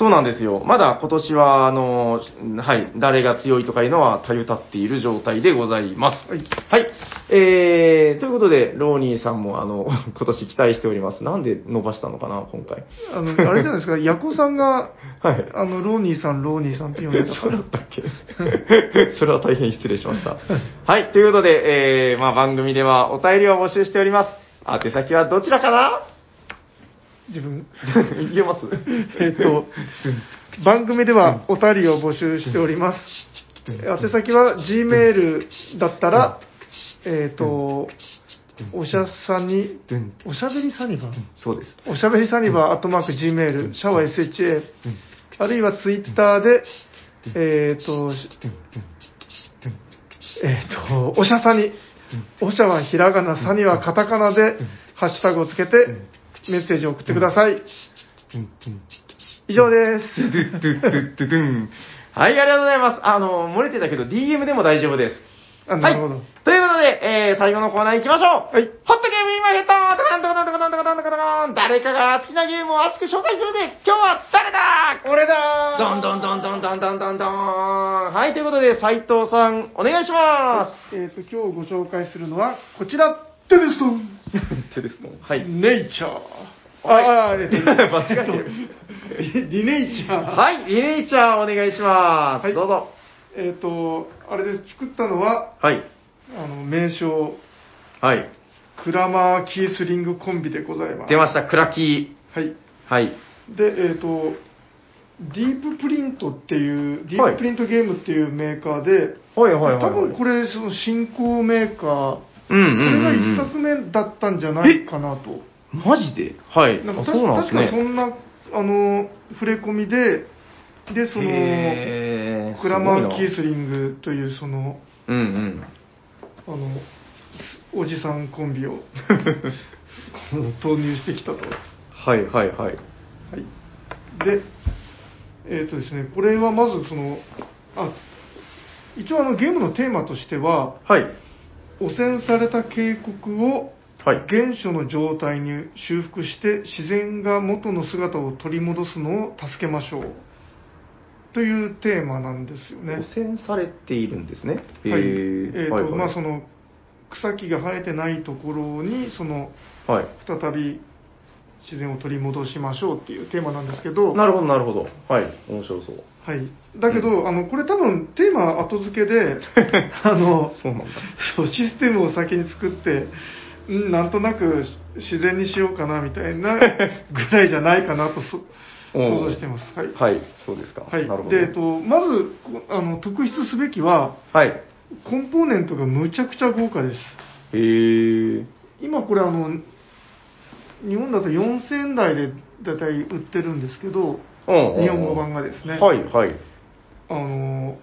そうなんですよ。まだ今年は、あの、はい、誰が強いとかいうのは、たゆたっている状態でございます。はい。はい。えー、ということで、ローニーさんも、あの、今年期待しております。なんで伸ばしたのかな、今回。あの、あれじゃないですか、ヤコさんが、はい。あの、ローニーさん、ローニーさんって呼んでたから そうだっ。たっけ？それは大変失礼しました。はい。ということで、えー、まあ番組ではお便りを募集しております。宛先はどちらかな？自分。言えます？えっと、番組ではお便りを募集しております。宛先は Gmail だったら、えっと、おしゃさに、おしゃべりサニバそうです。おしゃべりサニバー、アットマーク Gmail、シャワー SHA、あるいはツイッターで、えっと、えっと、おしゃさに、おしゃはひらがな、さにはカタカナで、ハッシュタグをつけて、メッセージを送ってください。以上です。はい、ありがとうございます。あの、漏れてたけど、DM でも大丈夫です。なるほどはい。ということで、えー、最後のコーナー行きましょう。はいホットゲーム今ヘッドドカンドカンドカンドカンドカンドカンドカン誰かが好きなゲームを熱く紹介するで、今日は誰だ俺だどんどんどんどんどんどんどんどんはい、ということで、斉藤さん、お願いしまえっと、今日ご紹介するのは、こちら、テレストン。テレストン。はい。ネイチャー。はいあ、あ、えっと、間違えてるリリネイチャー。はい、リネイチャーお願いします。はいどうぞ。えっと、あれです、作ったのは、はい。あの、名称、はい。クラマーキースリングコンビでございます。出ました、クラキはい。ー。はい。で、えっ、と、ディーププリントっていう、ディはいーププリントゲームっていうメーカーで、はいはいはいはい。多分これ、その新興メーカー、うんうんこれがうんうん一作目だったんじゃないかなと。マジで？はい。なんかあそうなんです確かそね。んな、あの、触れ込みで、で、その、クラマーキーすスリングという、その、うんうん。あの、おじさんコンビを 投入してきたと。はいはいはい。はい。で、えっ、とですね、これはまずその、あ、一応あのゲームのテーマとしては、はい。汚染された渓谷をはい。原初の状態に修復して自然が元の姿を取り戻すのを助けましょうというテーマなんですよね。汚染されているんですね。はい。えっ、と、はいはいまあその草木が生えてないところにそのはい。再び自然を取り戻しましょうっていうテーマなんですけど、なるほどなるほど。はい。面白そう。はい。だけど、うあのこれ多分テーマ後付けで あのそうなんだ。そうシステムを先に作って、うん、なんとなく自然にしようかなみたいな ぐらいじゃないかなと想像してます。はい。はい。そうですか。はいなるほど。で、えっと、まずこあの特筆すべきは、はい。コンポーネントがむちゃくちゃ豪華です。へー。今これあの、日本だと4000円台でだいたい売ってるんですけど、うんうん日本語版がですねはいはい。あの、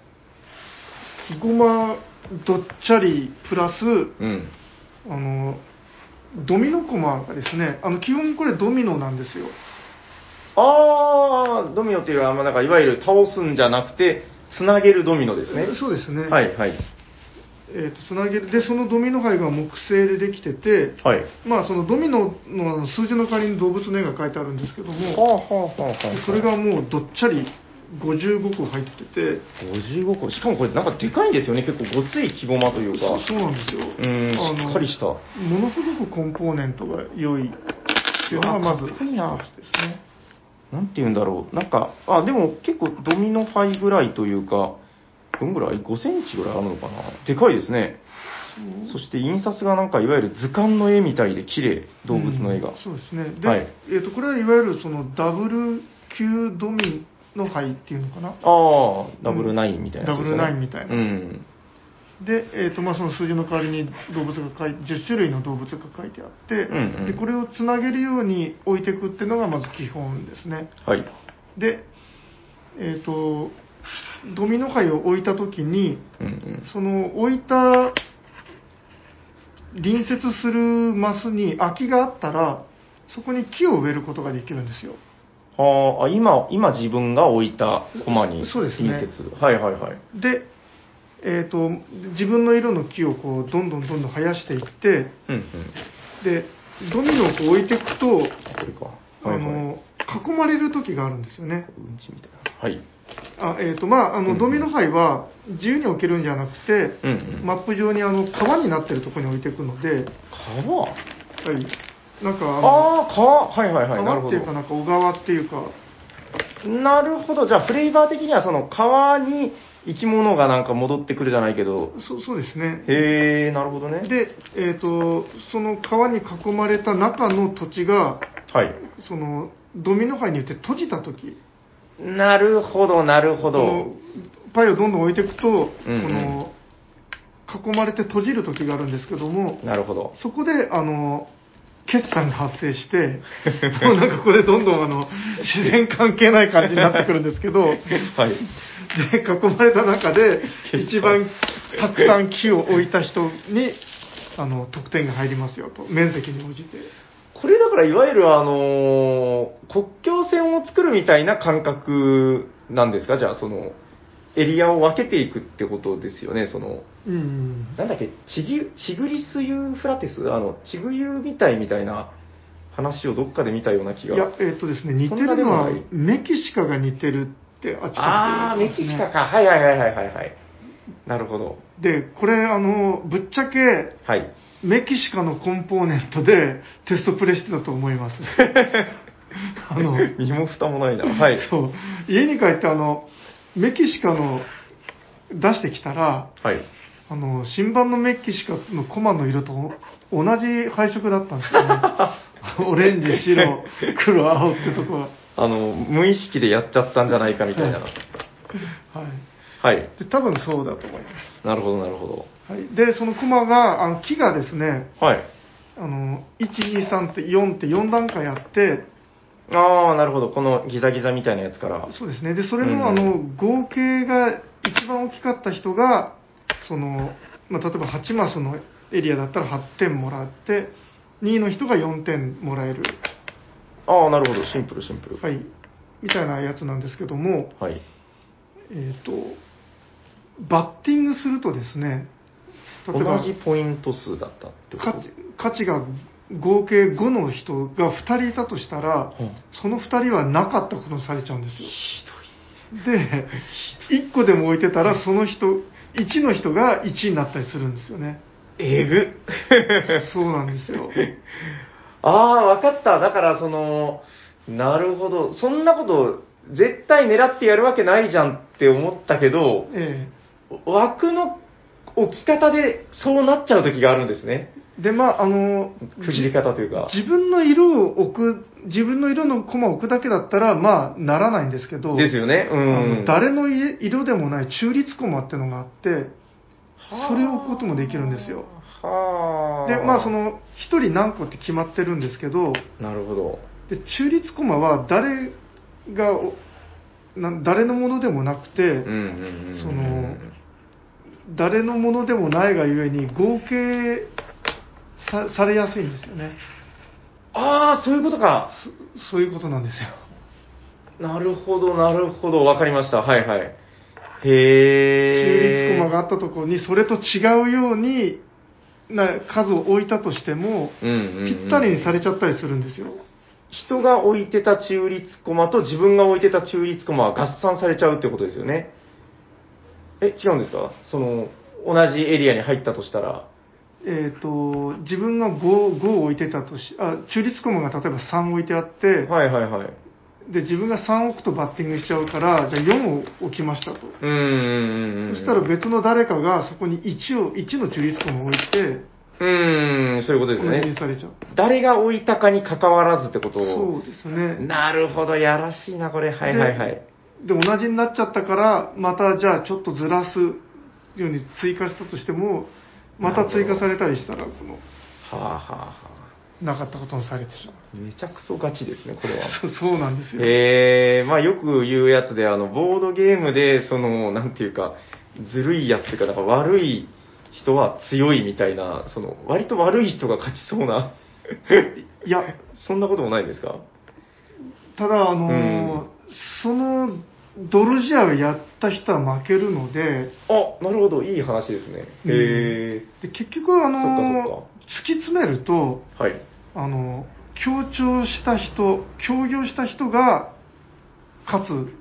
木駒どっちゃりプラス、うん。あの、ドミノコマがですね、あの、基本これドミノなんですよ。あー、ドミノっていうのは、まあ、なんかいわゆる倒すんじゃなくて、つなげるドミノですね。そうですね。はいはい。えっ、と、つなげる。で、そのドミノ牌が木製でできてて、はい。まあ、そのドミノの数字の代わりに動物の絵が描いてあるんですけどはあも、はあはあはあ。それがもうどっちゃり55個入ってて、55個。しかもこれなんかでかいんですよね。結構ごつい木駒というか。そうなんですよ。うんしっかりしたものすごくコンポーネントが良いっていうのがまずあかっこいいな一つですね。なんて言うんだろう。なんか、あ、でも結構ドミノ牌ぐらいというか、どんぐらい ?5 センチぐらいあるのかな？でかいですね。そして印刷がなんかいわゆる図鑑の絵みたいで綺麗、動物の絵がうん。そうですね。で、はいえっ、と、これはいわゆるそのダブル級ドミノ杯っていうのかな？ああ、ダブルナインみたいなね、ダブルナインみたいなうん。で、えーとまあ、その数字の代わりに動物が書い10種類の動物が書いてあって、うんうんでこれをつなげるように置いていくっていうのがまず基本ですね。はい。で、えー、とドミノ牌を置いた時にうんうん。その置いた隣接するマスに空きがあったらそこに木を植えることができるんですよ。あ今、今自分が置いたコマにそそうですね隣接。はいはいはい。で、えー、と自分の色の木をこうどんどんどんどん生やしていってうんうん。でドミノをこう置いていくと。あはいはい。の囲まれる時があるんですよね。はい。あえーとまあ、あうんうんのドミノ牌は自由に置けるんじゃなくて、うんうん。マップ上にあの川になってるところに置いていくので、川？はい、なんかあのああ、川はいはいはい。川っていうか、。なんか小川っていうか、なるほど。じゃあ、フレーバー的には、その川に生き物がなんか戻ってくるじゃないけど、そそうですね。へえ、なるほどね。で、えーと、その川に囲まれた中の土地が、はい。そのドミノ牌によって閉じた時なるほど、なるほど。パイをどんどん置いていくと、うんうんこの囲まれて閉じる時があるんですけども、なるほど。そこで、あの、決算が発生して、もうなんかこれどんどんあの、自然関係ない感じになってくるんですけど、はい。で、囲まれた中で、一番たくさん木を置いた人に、あの、得点が入りますよと、面積に応じて。これだから、いわゆるあのー国境線を作るみたいな感覚なんですか？じゃあ、その、エリアを分けていくってことですよね、その、うん。なんだっけ、チギチグリスユーフラテス？あの、チグユーみたいみたいな話をどっかで見たような気が。いや、えっ、とですね、似てそんなるのはでもない、メキシカが似てるってあっちこっちで言ああ、メわれてますねキシカか。はいはいはいはいはいはい。なるほど。で、これ、あの、ぶっちゃけ、はい。メキシカのコンポーネントでテストプレイしてたと思います。あの、身も蓋もないな。はい。そう。家に帰って、あの、メキシカの出してきたら、はい。あの、新版のメキシカのコマの色と同じ配色だったんですよね。オレンジ、白、黒、青ってとこは。あの、無意識でやっちゃったんじゃないかみたいな。はい。はい。で多分そうだと思いまなるほどなるほす。はい。で、そのコマが、あの木がですね、ど。はい。あの、1、2、3って4って4段階あって、ああ、なるほど。このギザギザみたいなやつから。そうですね。で、それの、うんあの、合計が一番大きかった人が、その、まあ、例えば8マスのエリアだったら8点もらって、2位の人が4点もらえる、ああ、なるほど。シンプル、シンプル。はい、みたいなやつなんですけども、はい。えっ、と、バッティングするとですね、同じポイント数だったってこと？価値価値が合計5の人が2人いたとしたら、うんその2人はなかったことにされちゃうんですよ。ひどい。で、1個でも置いてたら、その人、1の人が1になったりするんですよね。えぐそうなんですよ。ああ、わかった。だから、その、なるほど。そんなこと、絶対狙ってやるわけないじゃんって思ったけど、え枠の置き方でそうなっちゃう時があるんですね。えで、まあ、あの、区切り方というか。自分の色を置く、自分の色のコマを置くだけだったら、まあ、ならないんですけど、ですよね。うあんの。誰の色でもない中立コマってのがあって、それを置くこともできるんですよ。はあ。で、まあ、そ、の、一人何個って決まってるんですけど、なるほど。で中立コマは誰が誰のものでもなくて。その誰のものでもないがゆえに合計さされやすいんですよねああ、そういうことか。そそういうことなんですよなるほど、なるほど。わかりました。はいはい。へ中え。立コマがあったところにそれと違うようにな数を置いたとしても、うんうんうんぴったりにされちゃったりするんですよ人が置いてた中立コマと自分が置いてた中立コマは合算されちゃうってことですよね。え、違うんですか？その、同じエリアに入ったとしたら。えー、と自分が 5, 5を置いてたとしあ中立コマが例えば3置いてあって、はいはいはい。で自分が3置くとバッティングしちゃうからじゃあ4を置きましたと、うん。そしたら別の誰かがそこに1を1の中立コマを置いてうーん、そういうことですね。されちゃう、誰が置いたかに関わらずってこと？そうですねなるほど、やらしいな、これ。はいはいはい。で同じになっちゃったからまたじゃあちょっとずらすように追加したとしてもまた追加されたりしたらこのはあはあはなかったことにされてしまあ。めちゃくそガチですね、これは。う そうそうなんですよ、えー、まあよく言うやつで、あの、ボードゲームで、その、なんていうか、ずるいやつっていうか、なんか悪い人は強いみたいな、その、割と悪い人が勝ちそうな、いや そんなこともないんですか？ただあのーうん。そのドルジアをやった人は負けるのであ、なるほど、いい話ですね。うん。へで結局あの突き詰めるとー、はい。あの協調した人協業した人が勝つ。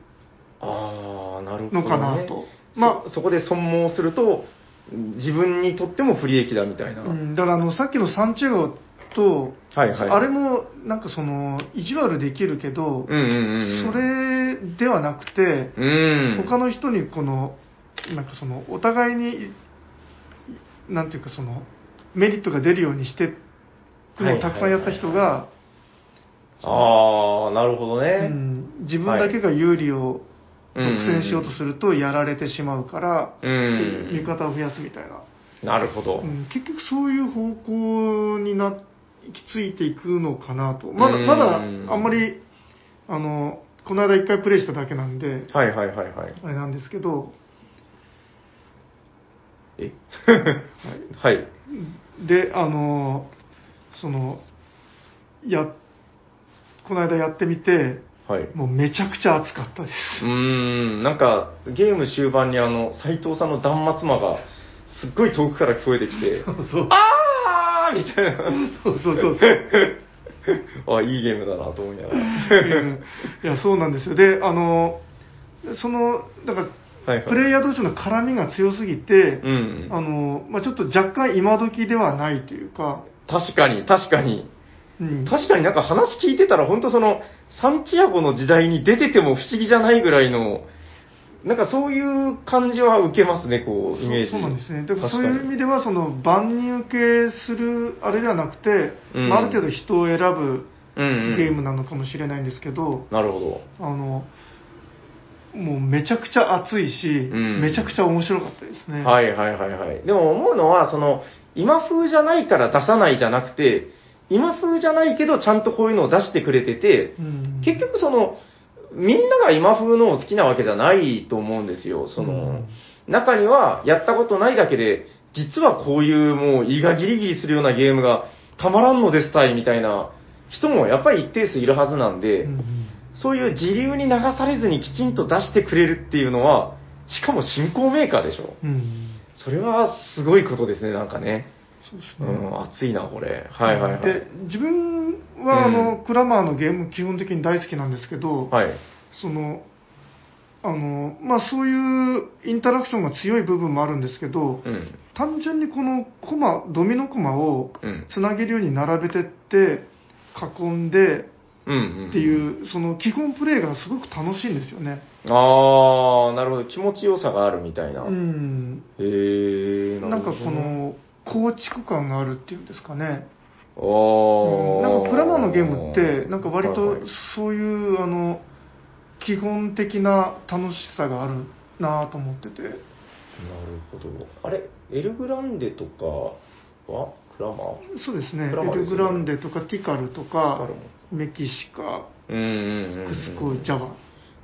あー、なるほど、ね。のかなと。まあ、そこで損耗すると、自分にとっても不利益だみたいな。うん、だからあのさっきのサンチェゴと、はいはいあれもなんかその意地悪できるけど、うんうんうんうん。それではなくて、うん。他の人にこのなんかそのお互いになんていうかそのメリットが出るようにしてのをたくさんやった人が、あー、なるほどね。うん自分だけが有利を独占しようとするとやられてしまうから、うっていう味ん。方を増やすみたいな、なるほど。うん結局そういう方向にな行き着いていくのかなと。まだうん。まだあんまりあのこの間一回プレイしただけなんではいはいはいはい。あれなんですけど。え？はい。であのそのやこの間やってみてはい。もうめちゃくちゃ熱かったです。うーん、なんか、ゲーム終盤にあの、斎藤さんの断末魔が、すっごい遠くから聞こえてきて、そう。あーみたいな。そうそうそうそうあ、いいゲームだなと思いながら。うんいやそうなんですよであのそのだからはいはい。プレイヤー同士の絡みが強すぎて、うん。あのまあ、ちょっと若干今時ではないというか、確かに、確かに。うん、確かになんか話聞いてたら、本当その、サンチアゴの時代に出てても不思議じゃないぐらいの、なんかそういう感じは受けますね、こう、イメージ。そうそうなんですねだからそういう意味ではその万人受けするあれではなくて、うんまあ、ある程度人を選ぶ。ゲームなのかもしれないんですけど、なるほど。あのもうめちゃくちゃ熱いし、うんめちゃくちゃ面白かったですね。はいはいはいはい。でも思うのは、その、今風じゃないから出さないじゃなくて、今風じゃないけど、ちゃんとこういうのを出してくれてて、うん結局その、みんなが今風のを好きなわけじゃないと思うんですよ。その、中にはやったことないだけで、実はこういうもう胃がギリギリするようなゲームがたまらんのですたいみたいな人もやっぱり一定数いるはずなんで、うんそういう自流に流されずにきちんと出してくれるっていうのは、しかも新興メーカーでしょ。うん。それはすごいことですね、なんかね。そうですね。うん、熱いな、これ。はいはいはい。で、自分は、あの、うんクラマーのゲーム基本的に大好きなんですけど、はい。その、あの、まあ、そういうインタラクションが強い部分もあるんですけど、うん。単純にこのコマ、ドミノコマをうん。つなげるように並べてって、囲んでうん、うん。っていう、その基本プレイがすごく楽しいんですよね。あー、なるほど。気持ちよさがあるみたいな。うへん。ー、なんかこ、の、構築感があるっていうんですかね。あー。なんかプラマーのゲームって、なんか割とはいはいそういう、あの、基本的な楽しさがあるなと思ってて。なるほど。あれ、エルグランデとかは？クラマ？ーそうですね。ねルグランデとかティカルとかメキシカ、うんうんうんうん。クスコ、ジャワ。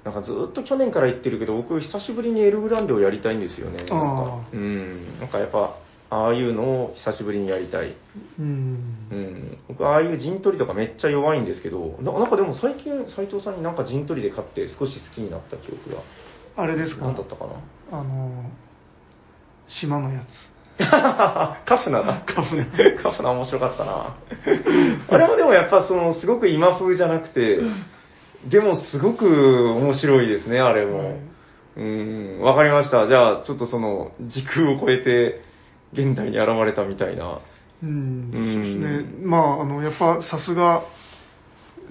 なんかずっと去年から言ってるけど、僕久しぶりにエルグランデをやりたいんですよね。なんかあーうん。なんかやっぱ、ああいうのを久しぶりにやりたい。うんう。ん。僕、ああいう陣取りとかめっちゃ弱いんですけど、ななんかでも最近、斉藤さんになんか陣取りで勝って少し好きになった記憶が。あれですか？何だったかな？あの、島のやつ。カフナだ。カフナカフナ面白かったな。あれもでもやっぱその、すごく今風じゃなくて、でもすごく面白いですね、あれも。はいうん、わかりました。じゃあ、ちょっとその、時空を超えて、現代に現れたみたいな。うん、そううんですね。まあ、あの、やっぱさすが、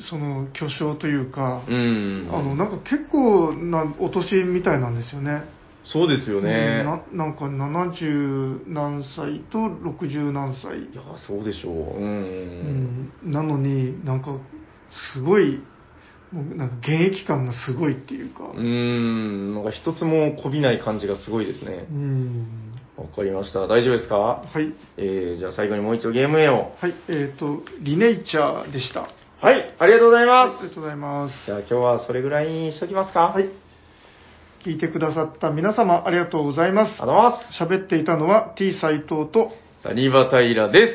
その、巨匠というか、うん。あの、なんか結構なお年みたいなんですよね。そうですよね。うんななんか70何歳と60何歳。いや、そうでしょう。うん。うん、なのになんか、すごい、なんか現役感がすごいっていうか。うーん、なんか一つもこびない感じがすごいですねう。ん。わかりました。大丈夫ですか？はい。えー、じゃあ最後にもう一度ゲーム絵を。はい。えっ、と、リネイチャーでした。はい、ありがとうございはい、ます。ありがとうございます。じゃあ今日はそれぐらいにしときますか？はい。聞いてくださった皆様、ありがとうございますあ。りがとうございます。喋っていたのは T 斎藤と、サニバタイラです。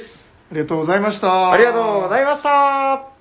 ありがとうございました。ありがとうございました。